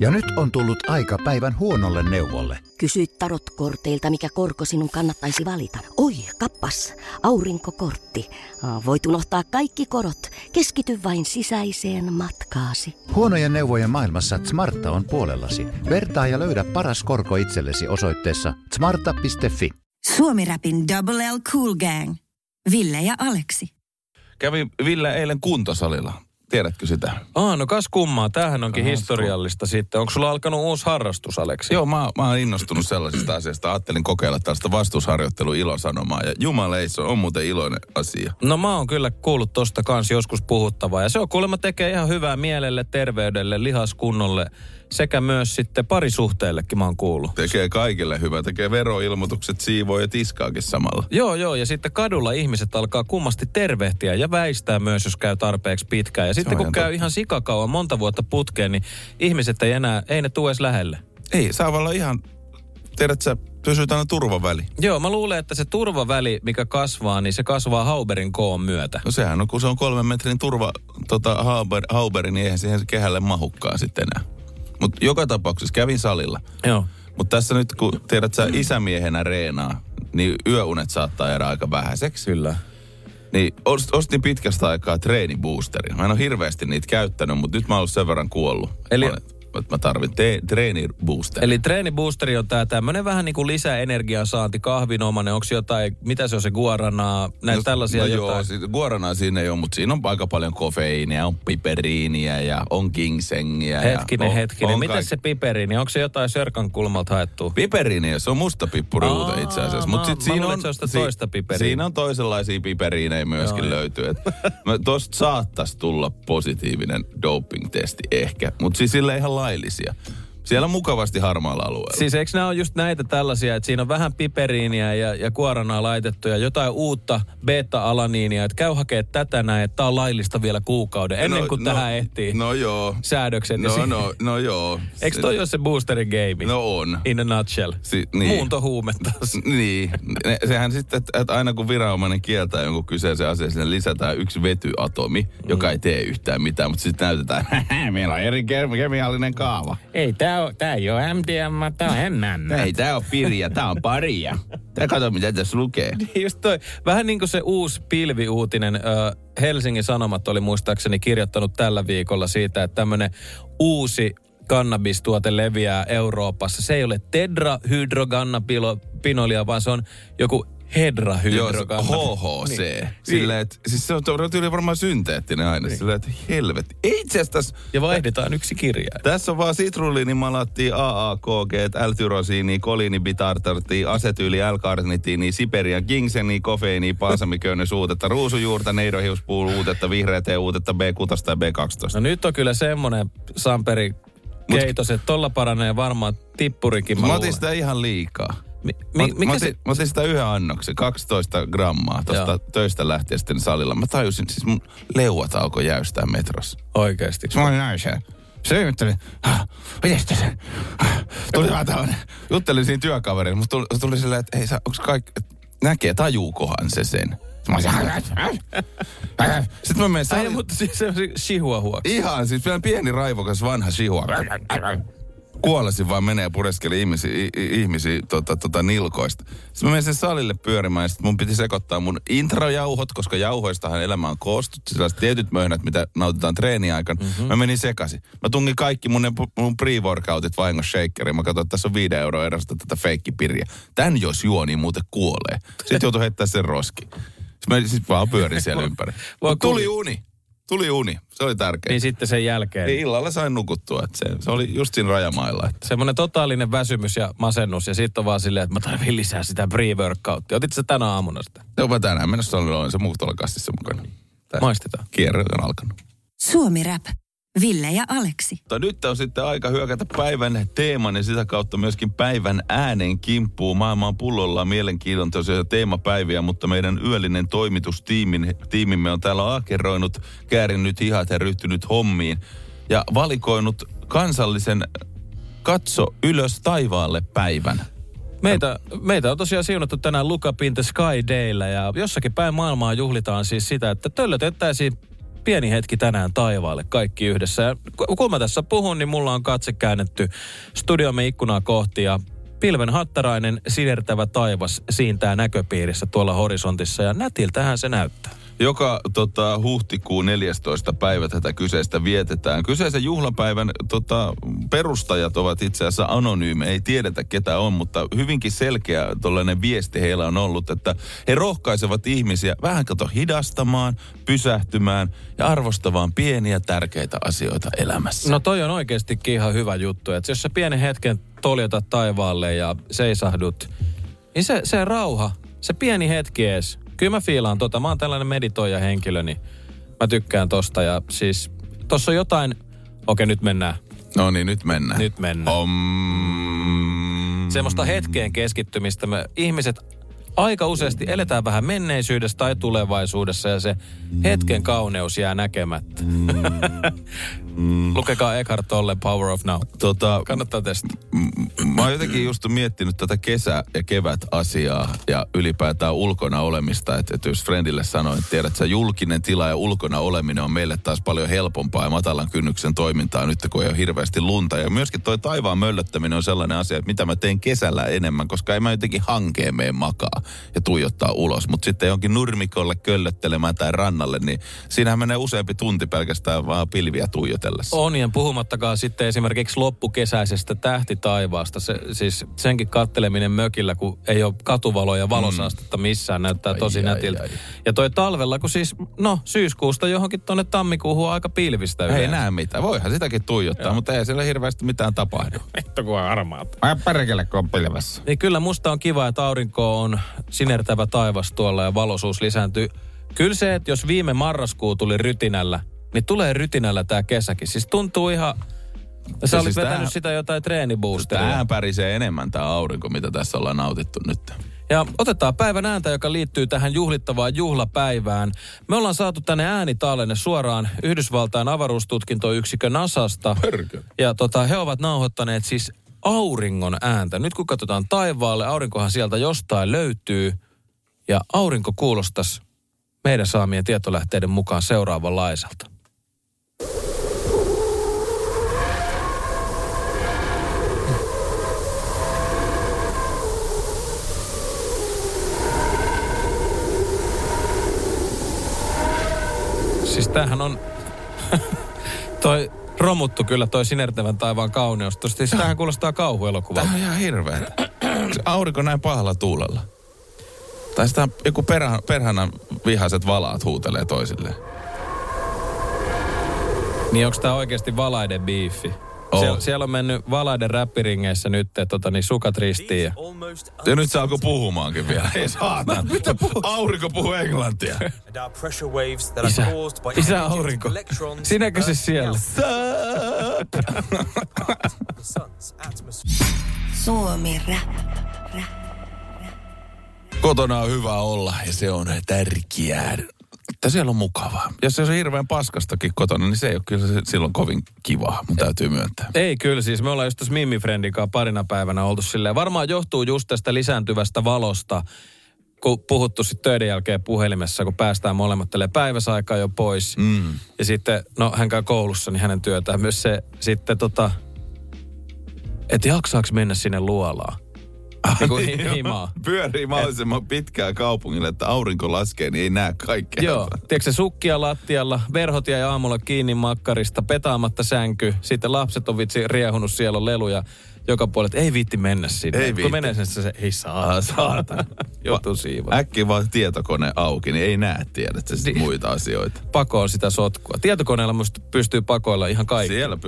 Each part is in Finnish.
Ja nyt on tullut aika päivän huonolle neuvolle. Kysy tarotkorteilta, mikä korko sinun kannattaisi valita. Oi, kappas, aurinkokortti. Voit unohtaa kaikki korot. Keskity vain sisäiseen matkaasi. Huonojen neuvojen maailmassa Smarta on puolellasi. Vertaa ja löydä paras korko itsellesi osoitteessa smarta.fi. Suomi-räpin Double L Cool Gang. Ville ja Aleksi. Kävi Ville eilen kuntosalilla. Tiedätkö sitä? Aa, no kas kummaa. Tämähän onkin historiallista sitten. Onko sulla alkanut uusi harrastus, Aleksi? Joo, mä, mä oon innostunut sellaisesta asiasta. Ajattelin kokeilla tällaista vastusharjoittelu ilosanomaa. Ja jumaleissa on muuten iloinen asia. No mä oon kyllä kuullut tosta kans joskus puhuttavaa. Ja se on kuulemma tekee ihan hyvää mielelle, terveydelle, lihaskunnolle sekä myös sitten parisuhteellekin mä oon kuullut. Tekee kaikille hyvää. Tekee veroilmoitukset, siivoo ja tiskaakin samalla. Joo, joo. Ja sitten kadulla ihmiset alkaa kummasti tervehtiä ja väistää myös, jos käy tarpeeksi pitkään. Ja sitten kun ihan käy totta. ihan sikakauan monta vuotta putkeen, niin ihmiset ei enää, ei ne tule edes lähelle. Ei, saa olla ihan, tiedät sä, pysyt aina turvaväli. Joo, mä luulen, että se turvaväli, mikä kasvaa, niin se kasvaa Hauberin koon myötä. No sehän on, kun se on kolmen metrin turva tota, hauber, hauberi, niin eihän siihen kehälle mahukkaa sitten enää. Mutta joka tapauksessa kävin salilla. Joo. Mutta tässä nyt, kun tiedät sä isämiehenä reenaa, niin yöunet saattaa jäädä aika vähäiseksi. Kyllä. Niin ost- ostin pitkästä aikaa treeniboosterin. Mä en ole hirveästi niitä käyttänyt, mutta nyt mä oon ollut sen verran kuollut. Eli- olen- että mä tarvin te- treeniboosterin. Eli treeniboosteri on tää tämmönen vähän niin kuin lisäenergian saanti, kahvinomainen, onko jotain, mitä se on se guaranaa, näitä tällaisia no jotain. joo, siis guaranaa siinä ei ole, mutta siinä on aika paljon kofeiinia, on piperiiniä ja on gingsengiä. Hetkinen, ja on, hetkinen. on Miten kaik- se piperiini? Onko se jotain sörkan kulmalta haettu? Piperiini, se on musta pippuriuute Aa, itse asiassa. mä- Mut sit siinä on, se si- toista piperiiniä. Siinä on toisenlaisia piperiinejä myöskin Joo, löytyy. Et mä- Tosta saattaisi tulla positiivinen doping-testi ehkä, mutta siis sille ihan laillisia. Siellä on mukavasti harmaalla alueella. Siis eikö nämä ole just näitä tällaisia, että siinä on vähän piperiiniä ja, ja kuoranaa laitettu ja jotain uutta beta-alaniinia, että käy hakee tätä näin, että tämä on laillista vielä kuukauden, ennen kuin tähän ehtii No joo. säädökset. No, niin no, no joo. Eikö toi ole se boosterin game? No on. In a nutshell. Si- niin. Muuntohuume taas. Niin. Ne- Sehän sitten, että, että aina kun viranomainen kieltää jonkun kyseisen asian, sinne lisätään yksi vetyatomi, joka ei tee yhtään mitään, mutta sitten näytetään, meillä on eri ke- kemiallinen kaava. Ei, tää, on, tää ei ole MDMA, tää on MN. Ei, tää on pirja, tää on paria. Tää kato, mitä tässä lukee. Just toi, vähän niin kuin se uusi pilviuutinen. Ö, Helsingin Sanomat oli muistaakseni kirjoittanut tällä viikolla siitä, että tämmöinen uusi kannabistuote leviää Euroopassa. Se ei ole tedrahydrogannapinolia, vaan se on joku Joo, se hedrahydrogannapi. HHC. Niin. Silleen, että, siis se on tyyli varmaan synteettinen aine. Niin. Silleen, että helvetti. Itse asiassa tässä- Ja vaihdetaan yksi kirja. Tässä on vaan sitruliinimalaattia, AAKG, L-tyrosiini, koliinibitartartia, asetyyli, L-karnitiini, Siberia, gingseni, kofeiini, balsamiköynnösuutetta, ruusujuurta, neidohiuspuu, uutetta, vihreä tee, uutetta B6 ja B12. No nyt on kyllä semmoinen Samperi keitos, että tolla paranee varmaan tippurikin. Mä Mä otin sitä ihan liikaa. Mi, Mä, mi, mä, mikä otin, se... mä otin sitä yhden annoksen, 12 grammaa tuosta töistä lähtien sitten salilla. Mä tajusin, siis mun leuat alkoi jäystää metrossa. Oikeesti. Mä olin naisen. Se ihmettelin, "Häh, miten se? Häh?" Tuli vähän tämmönen, juttelin siinä työkaverilla, mutta tuli, tuli silleen, että ei sä, onks kaikki, näkee, tajuukohan se sen? Mä. Sitten mä menen Ai, salille. mutta siis se on se chihuahua. Ihan, siis pieni raivokas vanha shihua. Kuolesin vaan menee ja pureskeli ihmisiä, ihmisiä tota, tota, nilkoista. Sitten mä menin sen salille pyörimään ja sitten mun piti sekoittaa mun introjauhot, koska jauhoistahan elämä on koostut. Sellaiset tietyt möhnät, mitä nautitaan treeniaikana. Mm-hmm. Mä menin sekaisin. Mä tungin kaikki mun, ne- mun pre-workoutit vahingossa shakeriin. Mä katsoin, että tässä on 5 euroa erästä tätä feikkipirjaa. Tän jos juo, niin muuten kuolee. Sitten joutui heittää sen roski. Sitten mä sit vaan pyörin siellä ympäri. Mut tuli uni. Tuli uni. Se oli tärkeä. Niin sitten sen jälkeen. Niin illalla sain nukuttua, että se, se oli just siinä rajamailla. Että. Semmoinen totaalinen väsymys ja masennus ja sitten on vaan silleen, että mä tarvin lisää sitä pre-workouttia. Otit sä tänä aamuna sitä? Se vaan tänään mennessä oli se muu tuolla kastissa mukana. Tää Maistetaan. Kierre on alkanut. Suomi Rap. Ville ja Aleksi. Mutta nyt on sitten aika hyökätä päivän teeman ja sitä kautta myöskin päivän äänen kimppuun. Maailma on pullollaan mielenkiintoisia teemapäiviä, mutta meidän yöllinen toimitustiimin, tiimimme on täällä akeroinut, käärinnyt hihat ja ryhtynyt hommiin ja valikoinut kansallisen katso ylös taivaalle päivän. Meitä, meitä on tosiaan siunattu tänään in the Sky Dayllä ja jossakin päin maailmaa juhlitaan siis sitä, että töllötettäisiin pieni hetki tänään taivaalle kaikki yhdessä. Ja ku- kun mä tässä puhun, niin mulla on katse käännetty studiomme ikkunaa kohti ja pilven hattarainen sinertävä taivas siintää näköpiirissä tuolla horisontissa ja nätiltähän se näyttää. Joka tota, huhtikuun 14. päivä tätä kyseistä vietetään. Kyseisen juhlapäivän tota, perustajat ovat itse asiassa anonyyme, ei tiedetä ketä on, mutta hyvinkin selkeä tollainen viesti heillä on ollut, että he rohkaisevat ihmisiä vähän kato hidastamaan, pysähtymään ja arvostamaan pieniä tärkeitä asioita elämässä. No toi on oikeastikin ihan hyvä juttu, että jos sä pienen hetken toljotat taivaalle ja seisahdut, niin se, se rauha, se pieni hetki ees. Kyllä mä fiilaan tota, mä oon tällainen meditoija henkilö, niin mä tykkään tosta ja siis tossa on jotain, okei nyt mennään, No niin, nyt mennään. nyt mennään. Om. Semmoista hetkeen keskittymistä me ihmiset aika useasti eletään vähän menneisyydessä tai tulevaisuudessa ja se hetken kauneus jää näkemättä. Lukekaa Eckhart Tolle Power of Now. Tota, Kannattaa testata. m- mä oon jotenkin just miettinyt tätä kesä- ja kevät-asiaa ja ylipäätään ulkona olemista. Että et jos friendille sanoin, että tiedät sä, julkinen tila ja ulkona oleminen on meille taas paljon helpompaa ja matalan kynnyksen toimintaa nyt, kun ei ole hirveästi lunta. Ja myöskin toi taivaan möllöttäminen on sellainen asia, että mitä mä teen kesällä enemmän, koska ei mä jotenkin hankeen mene makaa ja tuijottaa ulos. Mutta sitten jonkin nurmikolle köllöttelemään tai rannalle, niin siinähän menee useampi tunti pelkästään vaan pilviä tuijotellessa. Onien puhumattakaan sitten esimerkiksi loppukesäisestä tähtitaivaasta. Se, siis senkin katteleminen mökillä, kun ei ole katuvaloja ja valosaastetta missään, näyttää tosi Ai, ai, nätiltä. ai. Ja toi talvella, kun siis, no syyskuusta johonkin tonne tammikuuhun on aika pilvistä Ei yleensä. näe mitään. Voihan sitäkin tuijottaa, Joo. mutta ei siellä hirveästi mitään tapahdu. Vittu kun on armaata. Ai perkele, kun on pilvessä. Niin kyllä musta on kiva, että aurinko on sinertävä taivas tuolla ja valoisuus lisääntyy. Kyllä se, että jos viime marraskuu tuli rytinällä, niin tulee rytinällä tää kesäkin. Siis tuntuu ihan... Sä Se olit siis vetänyt tää- sitä jotain treeniboosteria. Tähän pärisee enemmän tämä aurinko, mitä tässä ollaan nautittu nyt. Ja otetaan päivän ääntä, joka liittyy tähän juhlittavaan juhlapäivään. Me ollaan saatu tänne äänitallenne suoraan Yhdysvaltain avaruustutkintoyksikön NASAsta. Perkele. Ja tota, he ovat nauhoittaneet siis auringon ääntä. Nyt kun katsotaan taivaalle, aurinkohan sieltä jostain löytyy. Ja aurinko kuulostaisi meidän saamien tietolähteiden mukaan seuraavanlaiselta. Siis tämähän on... toi romuttu kyllä toi sinertävän taivaan kauneus. Tosta siis tämähän kuulostaa kauhuelokuvalta. Tämä on ihan hirveä. Aurinko näin pahalla tuulella. Tai sitä joku perha, perhana vihaiset valaat huutelee toisilleen. Niin onko tämä oikeasti valaiden biifi? On. Siellä, siellä on mennyt valaiden räppiringeissä nyt tota, niin sukat ristiin. Ja... Ja nyt se alkoi puhumaankin vielä. Ei saatana. Mitä puhuu? Aurinko puhuu englantia. Isä, isä aurinko. Sinäkö se siellä? Suomi rap. rap. Kotona on hyvä olla ja se on tärkeää. Että siellä on mukavaa. Jos se on hirveän paskastakin kotona, niin se ei ole kyllä se silloin kovin kivaa, mun täytyy myöntää. Ei kyllä siis, me ollaan just tässä Mimmi Friendin kanssa parina päivänä oltu silleen. Varmaan johtuu just tästä lisääntyvästä valosta, kun puhuttu sitten töiden jälkeen puhelimessa, kun päästään molemmat tälle päiväsaikaa jo pois. Mm. Ja sitten, no hän käy koulussa, niin hänen työtään myös se sitten tota, että jaksaako mennä sinne luolaan. Niin kuin hi- himaa. Pyörii mahdollisimman pitkään kaupungille, että aurinko laskee, niin ei näe kaikkea. Joo, tiedätkö se sukkia lattialla, verhot jäi aamulla kiinni makkarista, petaamatta sänky, sitten lapset on vitsi riehunut siellä on leluja joka puolelta. Ei viitti mennä sinne. Ei Kun viitti. menee sinne, se, ei saa. Ah, saatana. Joutuu siivoon. Äkkiä vaan tietokone auki, niin ei näe, tiedät sä sit Niin. muita asioita. Pakoon sitä sotkua. Tietokoneella musta pystyy pakoilla ihan kaikki. Siellä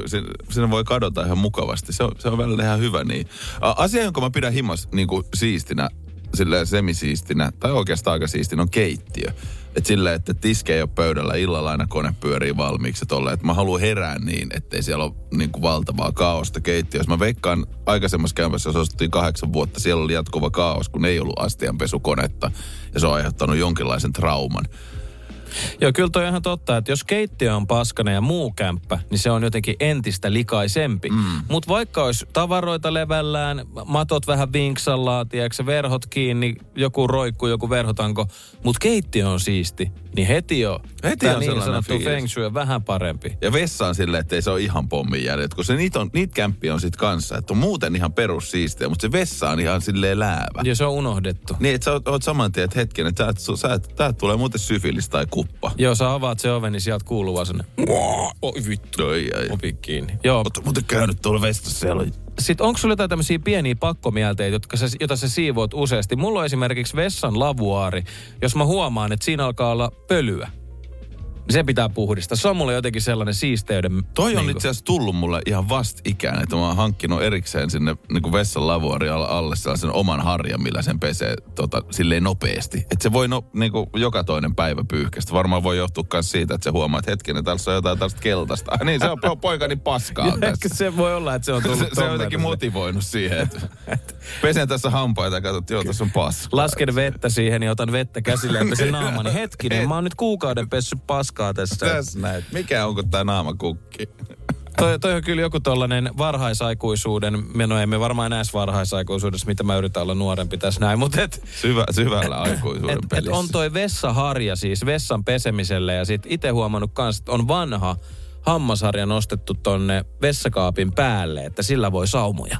sinne voi kadota ihan mukavasti. Se on, se on välillä ihan hyvä niin. Asia, jonka mä pidän himas niin kuin siistinä, silleen semisiistinä, tai oikeastaan aika siistinä, on keittiö. Että silleen, että tiske ei ole pöydällä, illalla aina kone pyörii valmiiksi. Tolle, että mä haluan herää niin, ettei siellä ole niin kuin valtavaa kaaosta keittiössä. Mä veikkaan aikaisemmassa käymässä, jos asuttiin kahdeksan vuotta, siellä oli jatkuva kaos, kun ei ollut astianpesukonetta. Ja se on aiheuttanut jonkinlaisen trauman. Joo, kyllä toi on ihan totta, että jos keittiö on paskana ja muu kämppä, niin se on jotenkin entistä likaisempi. Mm. Mutta vaikka olisi tavaroita levällään, matot vähän vinksallaan, tiedätkö, verhot kiinni, joku roikku, joku verhotanko, mutta keittiö on siisti, niin heti jo Heti on niin sellainen sanottu fiilis. feng shui on vähän parempi. Ja vessa on silleen, että ei se ole ihan pommin jäljet, kun se niitä, on, niitä kämppiä on sit kanssa, että on muuten ihan perussiistiä, mutta se vessa on ihan silleen läävä. Ja se on unohdettu. Niin, että sä oot, oot saman tien, että hetken, että sä, sä, täältä tulee muuten syfilis tai kuppa. Joo, sä avaat se oven, niin sieltä kuuluu vaan sinne. Oi vittu. Ai, ai. Opi kiinni. Joo. Oot muuten käynyt tuolla vestassa, siellä oli Sitten onko sulla jotain tämmöisiä pieniä pakkomielteitä, jotka sä, jota sä siivoat useasti? Mulla on esimerkiksi vessan lavuaari, jos mä huomaan, että siinä alkaa olla pölyä. Niin se pitää puhdistaa. Se on mulle jotenkin sellainen siisteyden... Toi on niinku- itse asiassa tullut mulle ihan vastikään, että mä oon hankkinut erikseen sinne niin vessan lavuari alle, alle sellaisen oman harjan, millä sen pesee tota, silleen nopeasti. Että se voi no, niin kuin joka toinen päivä pyyhkästä. Varmaan voi johtua myös siitä, että se huomaa, että hetkinen, tässä on jotain tällaista keltaista. Ah, niin, se on po- poikani paskaa Ehkä tässä. se voi olla, että se on tullut Se, se on jotenkin motivoinut siihen, että pesen tässä hampaita ja katsot, joo, tässä on paskaa. Lasken vettä siihen ja otan vettä käsille ja pesen naamani. Hetkinen, mä oon nyt kuukauden pessy paskaa tässä. Tässä näin. Mikä onko tämä naamakukki? Toi, toi on kyllä joku tollanen varhaisaikuisuuden meno. Emme varmaan enää varhaisaikuisuudessa, mitä mä yritän olla nuorempi tässä näin. Mutta et, Syvä, syvällä aikuisuuden et, et pelissä. on toi vessaharja siis vessan pesemiselle. Ja sit itse huomannut kans, että on vanha hammasharja nostettu tonne vessakaapin päälle, että sillä voi saumoja.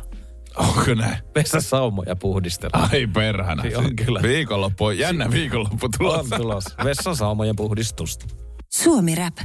Onko näin? Vessasaumoja puhdistella. Ai perhana. On kyllä. Viikonloppu on jännä viikonloppu On tulossa. tulos. Vessasaumojen puhdistusta. Suomi Rap.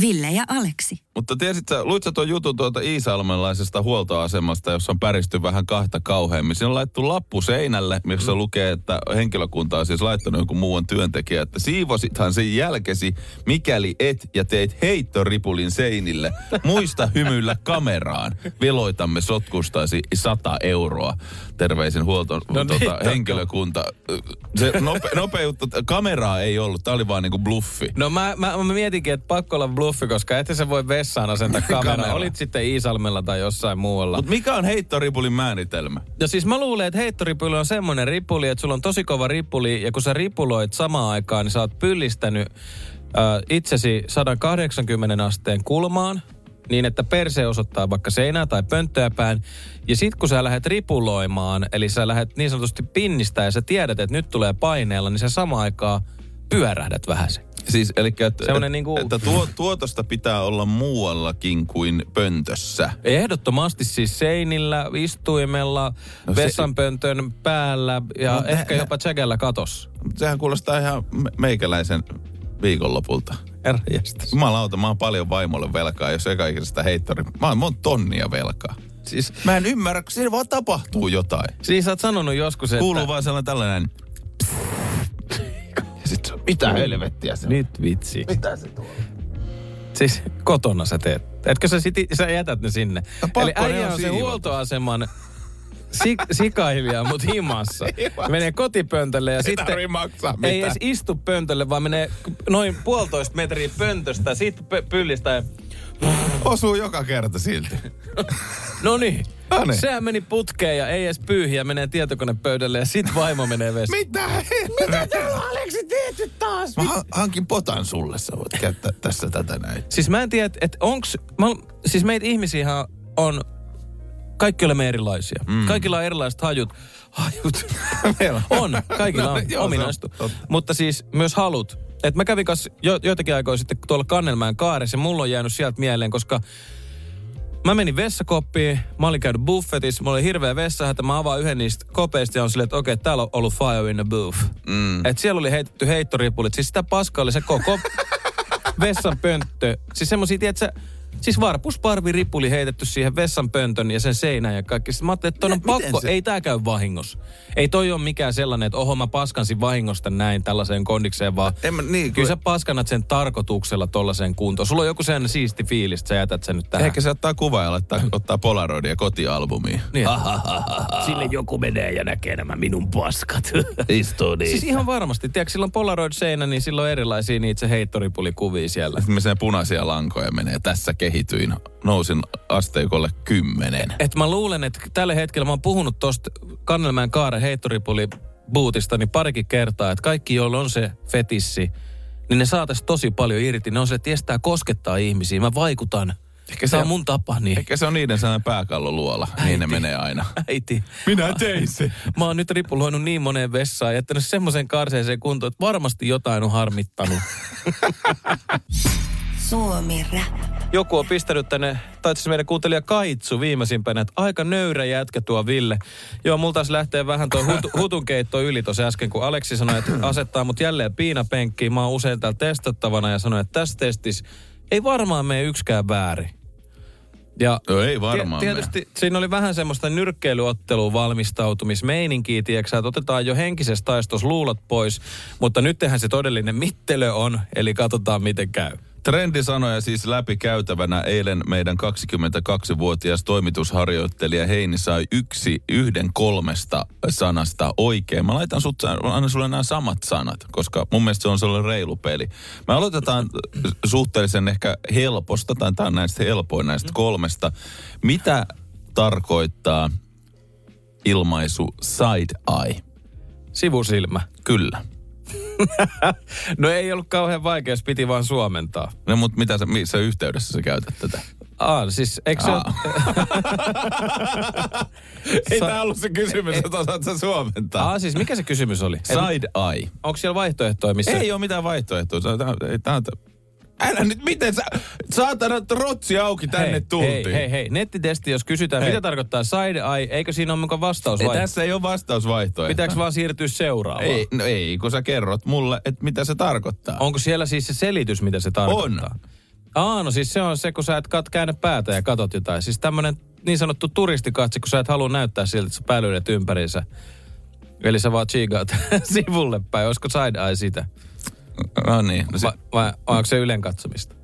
Ville ja Aleksi. Mutta tiesit sä, luit sä tuon jutun tuolta Iisalmenlaisesta huoltoasemasta, jossa on päristy vähän kahta kauheammin. Siinä on laittu lappu seinälle, missä lukee, että henkilökunta on siis laittanut jonkun muun työntekijä, että siivosithan sen jälkesi, mikäli et ja teit heittoripulin seinille. Muista hymyillä kameraan. Veloitamme sotkustasi 100 euroa. Terveisin huolto, No niin, tota, totta. henkilökunta. Se nope, nopea juttu, kameraa ei ollut. Tämä oli vaan niinku bluffi. No mä, mä, mä mietinkin, että pakko olla bluffi, koska ette se voi vessaan asentaa kameraa. Kamera. Olit sitten Iisalmella tai jossain muualla. Mutta mikä on heittoripulin määritelmä? No siis mä luulen, että heittoripuli on semmoinen ripuli, että sulla on tosi kova ripuli ja kun sä ripuloit samaan aikaan, niin sä oot pyllistänyt äh, itsesi 180 asteen kulmaan niin, että perse osoittaa vaikka seinää tai pönttöä päin. Ja sit kun sä lähdet ripuloimaan, eli sä lähdet niin sanotusti pinnistä ja sä tiedät, että nyt tulee paineella, niin sä samaan aikaan pyörähdät vähän se. Siis, eli että, Semmoinen et, niinku- että tuo, tuotosta pitää olla muuallakin kuin pöntössä. Ehdottomasti siis seinillä, istuimella, No se- vessanpöntön päällä ja No ehkä nä- jopa tsägällä katossa. Sehän kuulostaa ihan me- meikäläisen viikonlopulta. Herjesta. Jumalauta, mä oon paljon vaimolle velkaa, jos eka ikisestä heittori. Mä oon monta tonnia velkaa. Siis, Mä en ymmärrä, kun siinä vaan tapahtuu jotain. siis sä oot sanonut joskus, että... Kuuluu vaan sellainen tällainen... mitä helvettiä se on? Nyt vitsi. Mitä se tuo? Siis kotona sä teet. Etkö sä, sit, sä jätät ne sinne? No Eli äijä on on se huoltoaseman sik, sikailija, mut himassa. Menee kotipöntölle ja sitten tarvii maksaa ei mitään. edes istu pöntölle, vaan menee noin puolitoista metriä pöntöstä, siitä pö- pyllistä ja Osuu joka kerta silti. No niin. No niin. Sehän meni putkeen ja ei edes pyyhiä, menee tietokonepöydälle ja sit vaimo menee vessaan. Mitä? Mitä täällä Aleksi teet taas? Mä han- hankin potan sulle, sä voit käyttää tässä tätä näin. Siis mä en tiedä, että et onks... Mä, siis meitä ihmisiä on... Kaikki olemme erilaisia. Mm. Kaikilla on erilaiset hajut. Hajut. On. Kaikilla on Joo, se on ominaistu. Mutta siis myös halut. Et mä kävin kanssa jo, joitakin aikoja sitten tuolla Kannelmäen kaaressa ja mulla on jäänyt sieltä mieleen, koska Mä menin vessakoppiin, mä olin käynyt buffetissa, mulla oli hirveä vessahätä, mä avaan yhden niistä kopeista ja on silleen, että okei, okay, täällä on ollut fire in the booth. Mm. Et siellä oli heitetty heittoripulit, siis sitä paskaa oli se koko vessan pönttö. Siis semmosia, tiedätkö, siis varpusparvi ripuli heitetty siihen vessan pöntön ja sen seinään ja kaikki. Sitten mä ajattelin, että toi on pakko, se- ei tää käy vahingossa. Ei toi ole mikään sellainen, että oho mä paskansin vahingosta näin tällaiseen kondikseen, vaan En mä, niin, kyllä sä paskanat sen tarkoituksella tollaiseen kuntoon. Sulla on joku sen siisti fiilis, että sä jätät sen nyt tähän. Ehkä se ottaa kuvaa ja laittaa, ottaa Polaroidia kotialbumiin. Niin. Sille joku menee ja näkee nämä minun paskat. Istuu niin. siis ihan varmasti. Tiedätkö, sillä on Polaroid-seinä, niin sillä on erilaisia niitä se heittoripulikuvia siellä. Sitten me sen punaisia lankoja menee. Tässä kehityin. Nousin asteikolle kymmenen. Et mä luulen, että tällä hetkellä mä oon puhunut tosta Kannelmäen kaaren heittoripuli buutista niin parikin kertaa, että kaikki, joilla on se fetissi, niin ne saatais tosi paljon irti. Ne on se, että ties tää koskettaa ihmisiä. Mä vaikutan Ehkä Tämä on mun tapa, niin. Ehkä se on niiden sellainen pääkalloluola. Niin ne menee aina. Äiti. Minä tein se. Mä oon nyt ripuloinut niin moneen vessaan ja jättänyt semmoisen karseeseen kuntoon, että varmasti jotain on harmittanut. Suomi Rap. Joku on pistänyt tänne, tai asiassa meidän kuuntelija Kaitsu viimeisimpänä, että aika nöyrä jätkä tuo Ville. Joo, multa taas lähtee vähän tuo hut, hutunkeitto yli tuossa äsken, kun Aleksi sanoi, että asettaa mut jälleen piinapenkkiin. Mä oon usein täällä testattavana ja sanoi, että tässä testissä ei varmaan mene yksikään väärin. Ja No ei varmaan Tietysti siinä oli vähän semmoista nyrkkeilyotteluun valmistautumismeininkiä, tiedätkö, että otetaan jo henkisessä taistossa luulot pois, mutta nythän se todellinen mittelö on, eli katsotaan miten käy. Trendisanoja siis läpi käytävänä. Eilen meidän 22-vuotias toimitusharjoittelija Heini sai yksi yhden kolmesta sanasta oikein. Mä laitan sut, mä annan sulle nämä samat sanat, koska mun mielestä se on sellainen reilu peli. Me aloitetaan suhteellisen ehkä helposta, tai tämä on näistä helpoin näistä kolmesta. Mitä tarkoittaa ilmaisu side eye? Sivusilmä. Kyllä. No ei ollut kauhean vaikea, jos piti vaan suomentaa. No mutta mitä sä, missä yhteydessä sä käytät tätä? Aa, siis eikö se Aa. Ei Sa- tämä ollut se kysymys, että osaat sä suomentaa. Aa, siis mikä se kysymys oli? Side eye. onko siellä vaihtoehtoja, missä... Ei ole mitään vaihtoehtoa. Tää, tää, ei, tää, tää. Älä nyt, miten sä, saatana rotsi auki tänne hei, tultiin. Hei, hei, hei, nettitesti, jos kysytään, Hei. mitä tarkoittaa side eye, eikö siinä ole mukaan vastaus Ei, tässä ei ole vastausvaihtoehtoa. Pitääkö vaan siirtyä seuraavaan? Ei, no ei, kun sä kerrot mulle, että mitä se tarkoittaa. Onko siellä siis se selitys, mitä se tarkoittaa? On. Aa, no siis se on se, kun sä et kat, käännä päätä ja katot jotain. Siis tämmönen niin sanottu turistikatse, kun sä et halua näyttää siltä, että sä pälyilet ympäriinsä. Eli sä vaan chigaat sivulle päin. Olisiko side eye sitä? No niin. No, Vai, se, vai onko se ylen katsomista?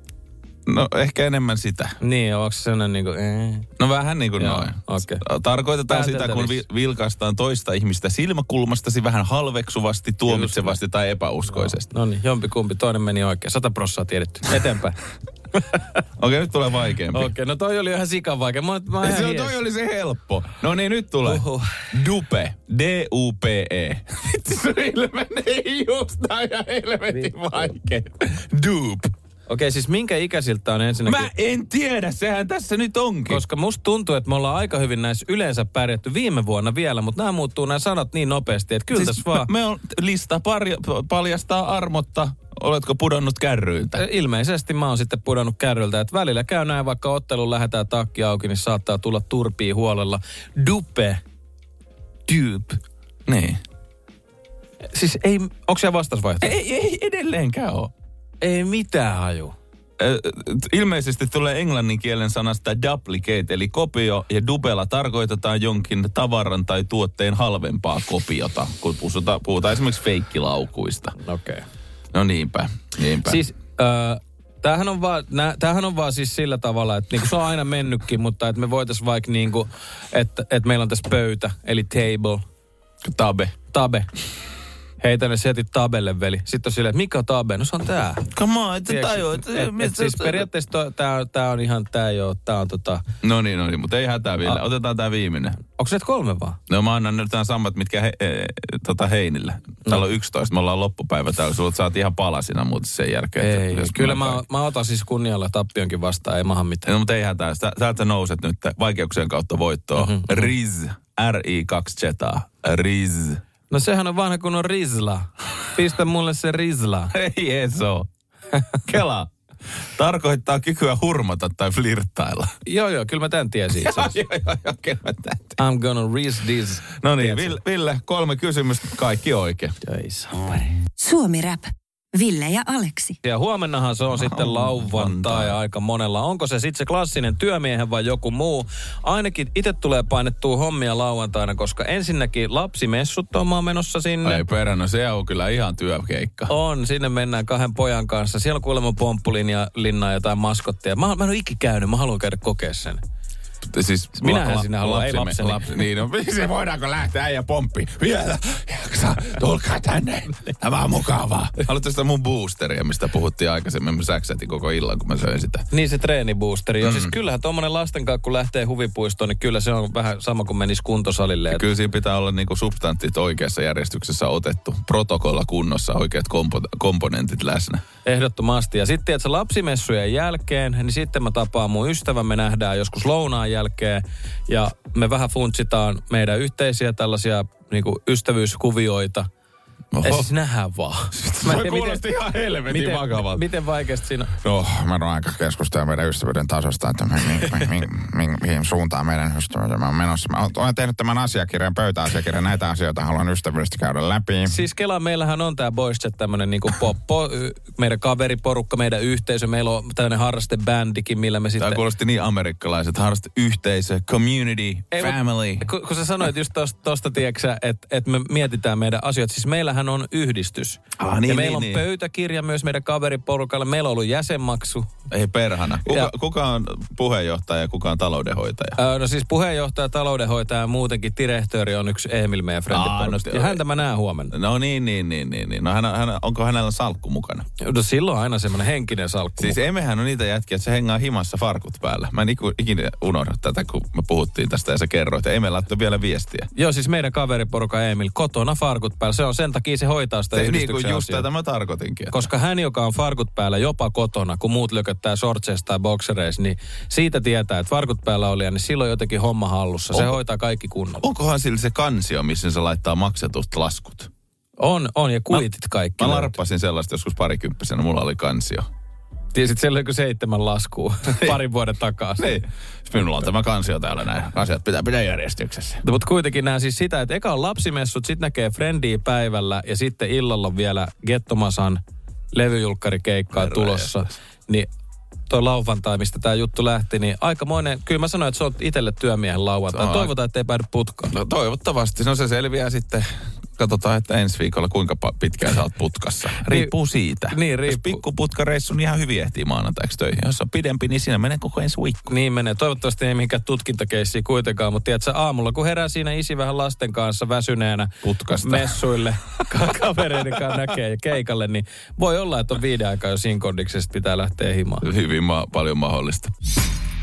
No ehkä enemmän sitä. Niin, onko se sellainen niinku... Eh. No vähän niin kuin Joo, noin. okei. Tarkoitetaan sitä, kun vi- vilkaistaan toista ihmistä silmäkulmastasi vähän halveksuvasti, tuomitsevasti tai epäuskoisesti. No niin, jompikumpi, toinen meni oikein. Sata prossaa tiedetty. Eteenpäin. Okei, nyt tulee vaikeampi. Okei, no toi oli ihan sikan vaikea. Mä, mä Se, hies. toi oli se helppo. No niin, nyt tulee. Uhuh. Dupe. D-U-P-E. Vitsi, se ilmenee just ja helvetin vaikea. Dupe. Okei, siis minkä ikäisiltä on ensinnäkin... Mä en tiedä, sehän tässä nyt onkin. Koska musta tuntuu, että me ollaan aika hyvin näissä yleensä pärjätty viime vuonna vielä, mutta nämä muuttuu nämä sanat niin nopeasti, että kyllä siis tässä vaan... me, on, lista parja, paljastaa armotta, oletko pudonnut kärryiltä. Ilmeisesti mä oon sitten pudonnut kärryltä, että välillä käy näin, vaikka ottelun lähetään takki auki, niin saattaa tulla turpii huolella. Dupe. Dupe. Niin. Siis ei, onko siellä vastausvaihtoehto? Ei, ei edelleenkään ole. Ei mitään haju. Ilmeisesti tulee englannin kielen sanasta duplicate, eli kopio, ja dubella tarkoitetaan jonkin tavaran tai tuotteen halvempaa kopiota, kun puhutaan, puhutaan esimerkiksi feikkilaukuista. Okei. Okay. No niinpä, niinpä. Siis, äh, tämähän on, vaan, nä, tämähän on vaan siis sillä tavalla, että niinku se on aina mennytkin, mutta että me voitaisiin vaikka niinku, että, että meillä on tässä pöytä, eli table, Tabe. tabe. Heitä ne setit tabelle, veli. Sitten on silleen, että mikä on tabe? No se on tää. Come on, että Tiedätkö? tajua. Et, et, siis periaatteessa to, tää, tää on ihan, tää ei oo, tää on tota... No niin, no niin, mutta ei hätää vielä. Ah. Otetaan tää viimeinen. Onko se kolme vaan? No mä annan nyt nämä samat, mitkä he, e, tota Heinillä. Täällä on 11, me ollaan loppupäivä täällä. Sulla saat ihan palasina muuten sen jälkeen. että Ei, jos kyllä mä mä, mä otan siis kunnialla tappionkin vastaan, ei maha mitään. No, mutta ei hätää. Sä, sä nouset nyt vaikeuksien kautta voittoon. Mm-hmm. Riz. R-I-2 Zeta. Riz. No sehän on vanha kun on Rizla. Pistä mulle se Rizla. Ei ees oo. Kela. Tarkoittaa kykyä hurmata tai flirttailla. joo, joo, kyllä mä tän tiesin itse asiassa. joo, joo, joo, kyllä mä tän. I'm gonna riz this. No niin? Ville, Ville, kolme kysymystä, kaikki oikein. Ei saapari. Suomi Rap. Ville ja Aleksi. Ja huomennahan se on sitten lauantai aika monella. Onko se sitten se klassinen työmiehen vai joku muu? Ainakin itse tulee painettua hommia lauantaina, koska ensinnäkin lapsimessut on menossa sinne. Ei perä, no se on kyllä ihan työkeikka. On, sinne mennään kahden pojan kanssa. Siellä on kuulemma pomppulin ja linnaa jotain maskotteja. Mä, mä en ole ikinä käynyt, mä haluan käydä kokea sen. Siis Minähän sinne haluan, ei lapseni. Lapsi, niin, no, se voidaanko lähteä äijä pomppi? Vielä, jaksa, tulkaa tänne. Tämä on mukavaa. Haluatko sitä mun boosteria, mistä puhuttiin aikaisemmin? Mä säksätin koko illan, kun mä söin sitä. Niin se treeniboosteri. Mm. siis kyllähän tuommoinen lasten kanssa, kun lähtee huvipuistoon, niin kyllä se on vähän sama kuin menisi kuntosalille. Ja kyllä siinä pitää olla niinku substantit oikeassa järjestyksessä otettu. Protokolla kunnossa, oikeat kompo- komponentit läsnä. Ehdottomasti. Ja sitten, että lapsimessujen jälkeen, niin sitten mä tapaan mun ystävän, me nähdään joskus lounaan jälkeen. Ja me vähän funtsitaan meidän yhteisiä tällaisia niin ystävyyskuvioita. Oho. Ei siis nähdään vaan. Mä Se tiedä, kuulosti ihan helvetin miten, vakavalta. miten vaikeasti siinä No, mä oon aika keskustella meidän ystävyyden tasosta, että mi, mi, mi, mi, mihin suuntaan meidän ystävyyden on menossa. Mä olen tehnyt tämän asiakirjan, pöytäasiakirjan, näitä asioita haluan ystävällisesti käydä läpi. Siis Kela, meillähän on tämä Boys Chat tämmönen niinku poppo, meidän kaveriporukka, meidän yhteisö. Meillä on tämmöinen harrastebändikin, millä me Tämä sitten... kuulosti niin amerikkalaiset. Harraste yhteisö, community, Ei, family. Kun, kun sä sanoit just tosta, tosta että et me mietitään meidän asioita. Siis meillähän on yhdistys. Ah, niin, ja meillä niin, on niin. pöytäkirja myös meidän kaveriporukalle. Meillä on ollut jäsenmaksu. Ei perhana. Kuka, Ja- kuka on puheenjohtaja ja kuka on taloudenhoitaja? Öö, no siis puheenjohtaja, taloudenhoitaja ja muutenkin direktööri on yksi Emil meidän Aa, no ja häntä mä näen huomenna. No niin, niin, niin, niin. niin. No hän, hän, onko hänellä salkku mukana? No silloin on aina semmoinen henkinen salkku. Siis emmehän on niitä jätkiä, että se hengaa himassa farkut päällä. Mä en ikinä unohda tätä, kun me puhuttiin tästä ja sä kerroit. Ei me laittoi vielä viestiä. Joo, siis meidän kaveriporuka Emil, kotona farkut päällä. Se on sen takia se hoitaa sitä Se, niin kuin yhdistyksen just asiaa. tätä mä tarkoitinkin. Koska hän, joka on farkut päällä jopa kotona, kun muut lököttää shortseissa tai boksereissa, niin siitä tietää, että farkut päällä oli, niin silloin jotenkin homma hallussa. Se Onko- hoitaa kaikki kunnolla. Onkohan sillä se kansio, missä se laittaa maksetut laskut? On, on, ja kuitit kaikki. Mä larppasin sellaista joskus parikymppisenä, mulla oli kansio. Tiesit, siellä joku seitsemän laskua parin vuoden takaa. Niin. Minulla on tämä kansio täällä näin. Asiat pitää pitää järjestyksessä. No, mutta kuitenkin nämä siis sitä, että eka on lapsimessut, sitten näkee Friendiä päivällä ja sitten illalla on vielä Gettomasan levyjulkkarikeikkaa Herra tulossa. jestas. Niin toi lauantai, mistä tämä juttu lähti, niin aikamoinen, kyllä mä sanoin, että se on itselle työmiehen lauantai. Toivotaan, että ei päädy putkaan. No toivottavasti. No se selviää sitten. Katsotaan, että ensi viikolla kuinka pitkään sä oot putkassa. Riippuu siitä. niin, Jos riippuu. pikkuputkareissu, niin ihan hyvin ehtii maanantaiksi töihin. Jos on pidempi, niin siinä menee koko ensi viikko. Niin menee. Toivottavasti ei mihinkään tutkintakeissiä kuitenkaan, mutta tiedätkö, aamulla kun herää siinä isi vähän lasten kanssa väsyneenä Putkasta. messuille, ka- kavereiden kanssa näkee ja keikalle, niin voi olla, että on viiden aikaa jo siinä kondiksessa pitää lähteä himaan. Hyvin ma- paljon mahdollista.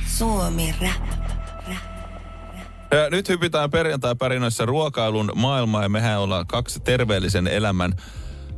Suomi rap. Ja nyt hypitään perjantai-pärinöissä ruokailun maailmaa ja mehän ollaan kaksi terveellisen elämän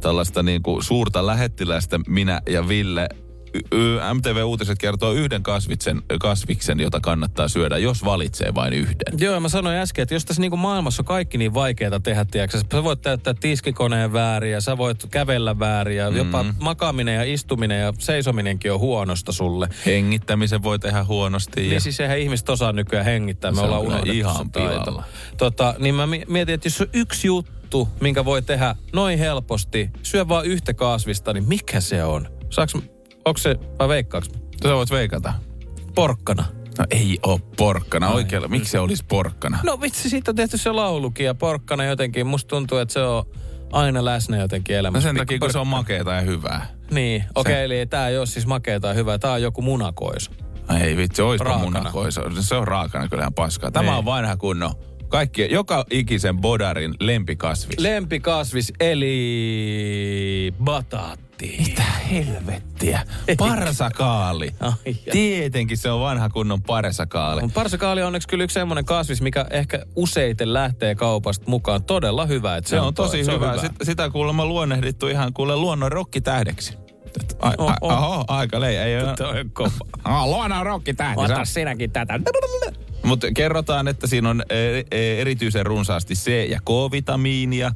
tällaista niin kuin suurta lähettilästä, minä ja Ville. Y- y- MTV-uutiset kertoo yhden kasvitsen, kasviksen, jota kannattaa syödä, jos valitsee vain yhden. Joo, ja mä sanoin äsken, että jos tässä niinku maailmassa on kaikki niin vaikeaa tehdä, tiedätkö, sä voit täyttää tiskikoneen väärin ja sä voit kävellä väärin ja jopa makaaminen ja istuminen ja seisominenkin on huonosta sulle. Hengittämisen voi tehdä huonosti. Ja... Niin siis eihän ihmiset osaa nykyään hengittää, me Se ollaan unohdettu ihan pilalla. Tota, niin mä mi- mietin, että jos on yksi juttu, minkä voi tehdä noin helposti, syö vaan yhtä kasvista, niin mikä se on? Saaks, onko se, vai veikkaaks? Sä voit veikata. Porkkana. No ei oo porkkana. Oikealla. Miksi se olisi porkkana? No vitsi, siitä on tehty se laulukin ja porkkana jotenkin. Musta tuntuu, että se on aina läsnä jotenkin No elämässä. sen takia, kun se on makeeta ja hyvää. Niin, okei, okay, eli tää ei ole siis makea tai hyvä. Tää on joku munakoiso. Ei vitsi, oispa Raakana. munakoisa. Se on raakana kyllähän paskaa. Tämä Niin. on vanha kunno. Kaikki, joka ikisen bodarin lempikasvis. Lempikasvis eli bataatti. Mitä helvettiä? Parsakaali. Ai. Tietenkin se on vanha kunnon parsakaali. Mutta parsakaali on onneksi kyllä yksi semmoinen kasvis, mikä ehkä useiten lähtee kaupasta mukaan. Todella hyvä, että Se on tosi se hyvä. Sit, sitä kuulemma luonnehdittu ihan kuule luonnon rokkitähdeksi. A, Oh, oh. Oho, aika lei. Ei ole. Toi on kova. Oh, luonnon rokkitähti. Ota sinäkin tätä. Mutta kerrotaan, että siinä on e- e- erityisen runsaasti C- ja K-vitamiinia,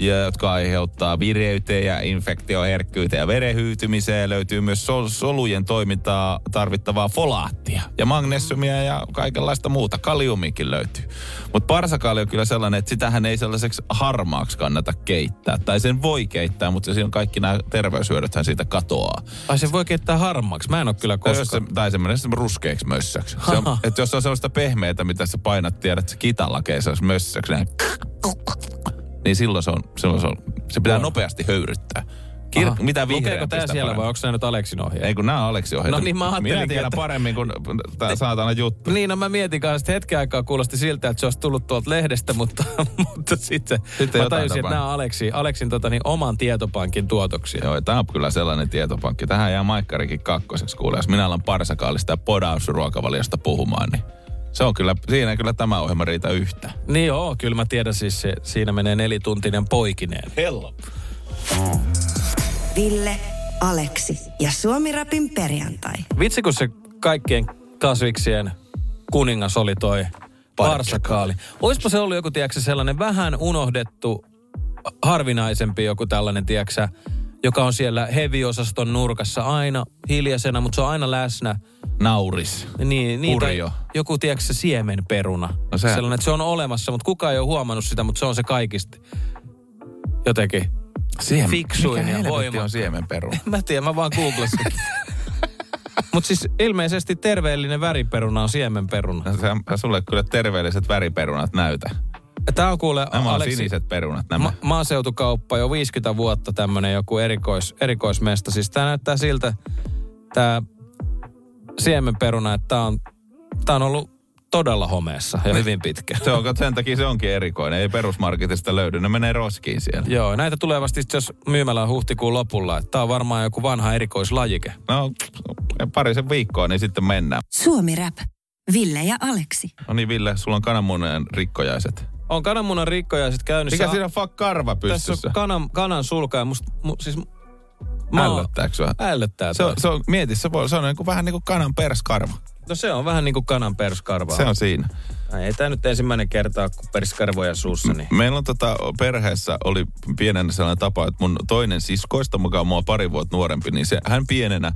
ja, jotka aiheuttaa vireyteen ja infektioherkkyyteen ja verenhyytymiseen. Löytyy myös sol- solujen toimintaa tarvittavaa folaattia ja magnesiumia ja kaikenlaista muuta. Kaliumikin löytyy. Mutta parsakaali on kyllä sellainen, että sitähän ei sellaiseksi harmaaksi kannata keittää. Tai sen voi keittää, mutta siinä on kaikki nämä terveyshyödythän siitä katoaa. Ai se voi keittää harmaaksi. Mä en ole kyllä koskaan. se, tai semmoinen se ruskeaksi mössäksi. Se on, että jos on sellaista pehmeätä, mitä sä painat, tiedät, se kitalakeessa olisi mössäksi, näin, niin silloin se on, silloin se on, se pitää On. nopeasti höyryttää. Kir- Aha. mitä Lukeeko tää sitä siellä vai onko nämä nyt Aleksin ohjeet? Ei kun nämä on Aleksi ohjeet. No niin, mä Minä ajattelinkin, tiedän että- paremmin kuin tämä saatana juttu. Niin, no mä mietin kanssa, että hetken aikaa kuulosti siltä, että se olisi tullut tuolta lehdestä, mutta, mutta sitten, Sitten mä tajusin, että nämä on Aleksi, Aleksin tota, niin, oman tietopankin tuotoksia. Joo, tämä on kyllä sellainen tietopankki. Tähän jää Maikkarikin kakkoseksi kuule. Jos minä alan parsakaalista ja podausruokavaliosta puhumaan, niin se on kyllä, siinä kyllä tämä ohjelma riitä yhtä. Niin joo, kyllä mä tiedän siis, se, siinä menee nelituntinen poikineen. Hello. Ville, Aleksi ja Suomirapin perjantai. Vitsi, kun se kaikkien kasviksien kuningas oli toi parsakaali. Oispa se ollut joku, tiedätkö, sellainen vähän unohdettu, harvinaisempi joku tällainen, tiedätkö, joka on siellä heavy-osaston nurkassa aina hiljaisena, mutta se on aina läsnä. Nauris. Niin, niin tai joku, tiedätkö, se siemenperuna. No sehän- Sellainen, että se on olemassa, mutta kukaan ei ole huomannut sitä, mutta se on se kaikista jotenkin. Siemen. Fiksuin Mikä ja voimakkain. on siemenperu? Mä tiedän, mä vaan googlasin. Mutta siis ilmeisesti terveellinen väriperuna on siemenperuna. Se, sulle kyllä terveelliset väriperunat näytä. Tämä on kuule Nämä on Aleksi, siniset perunat. Nämä. ma- maaseutukauppa jo 50 vuotta tämmönen joku erikois, erikoismesta. Siis tää näyttää siltä, tää siemenperuna, että tää on, tää on ollut todella homeessa ja hyvin pitkä. Se on, sen takia se onkin erikoinen. Ei perusmarketista löydy. Ne menee roskiin siellä. Joo, näitä tulee vasta sit, jos myymällä on huhtikuun lopulla. Että tää on varmaan joku vanha erikoislajike. No, parisen viikkoa, niin sitten mennään. Suomi Rap. Ville ja Aleksi. No niin, Ville, sulla on kananmunan rikkojaiset. On kananmunan rikkojaiset käynnissä. Mikä siinä on fuck karva Tässä pystyssä? on kanan, kanan sulka ja musta, mu, siis mä Ällöttääkö sua? Ällöttää Se on, se on, mieti, se, voi, se on niin kuin, vähän niin kuin kanan perskarva. No se on vähän niin kuin kanan perskarvaa. Se on siinä. Ai, Ei tämä nyt ensimmäinen kertaa, kun perskarvoja suussa, niin... Meillä on tota, perheessä oli pienenä sellainen tapa, että mun toinen siskoista, mukaan mua pari vuotta nuorempi, niin se, hän pienenä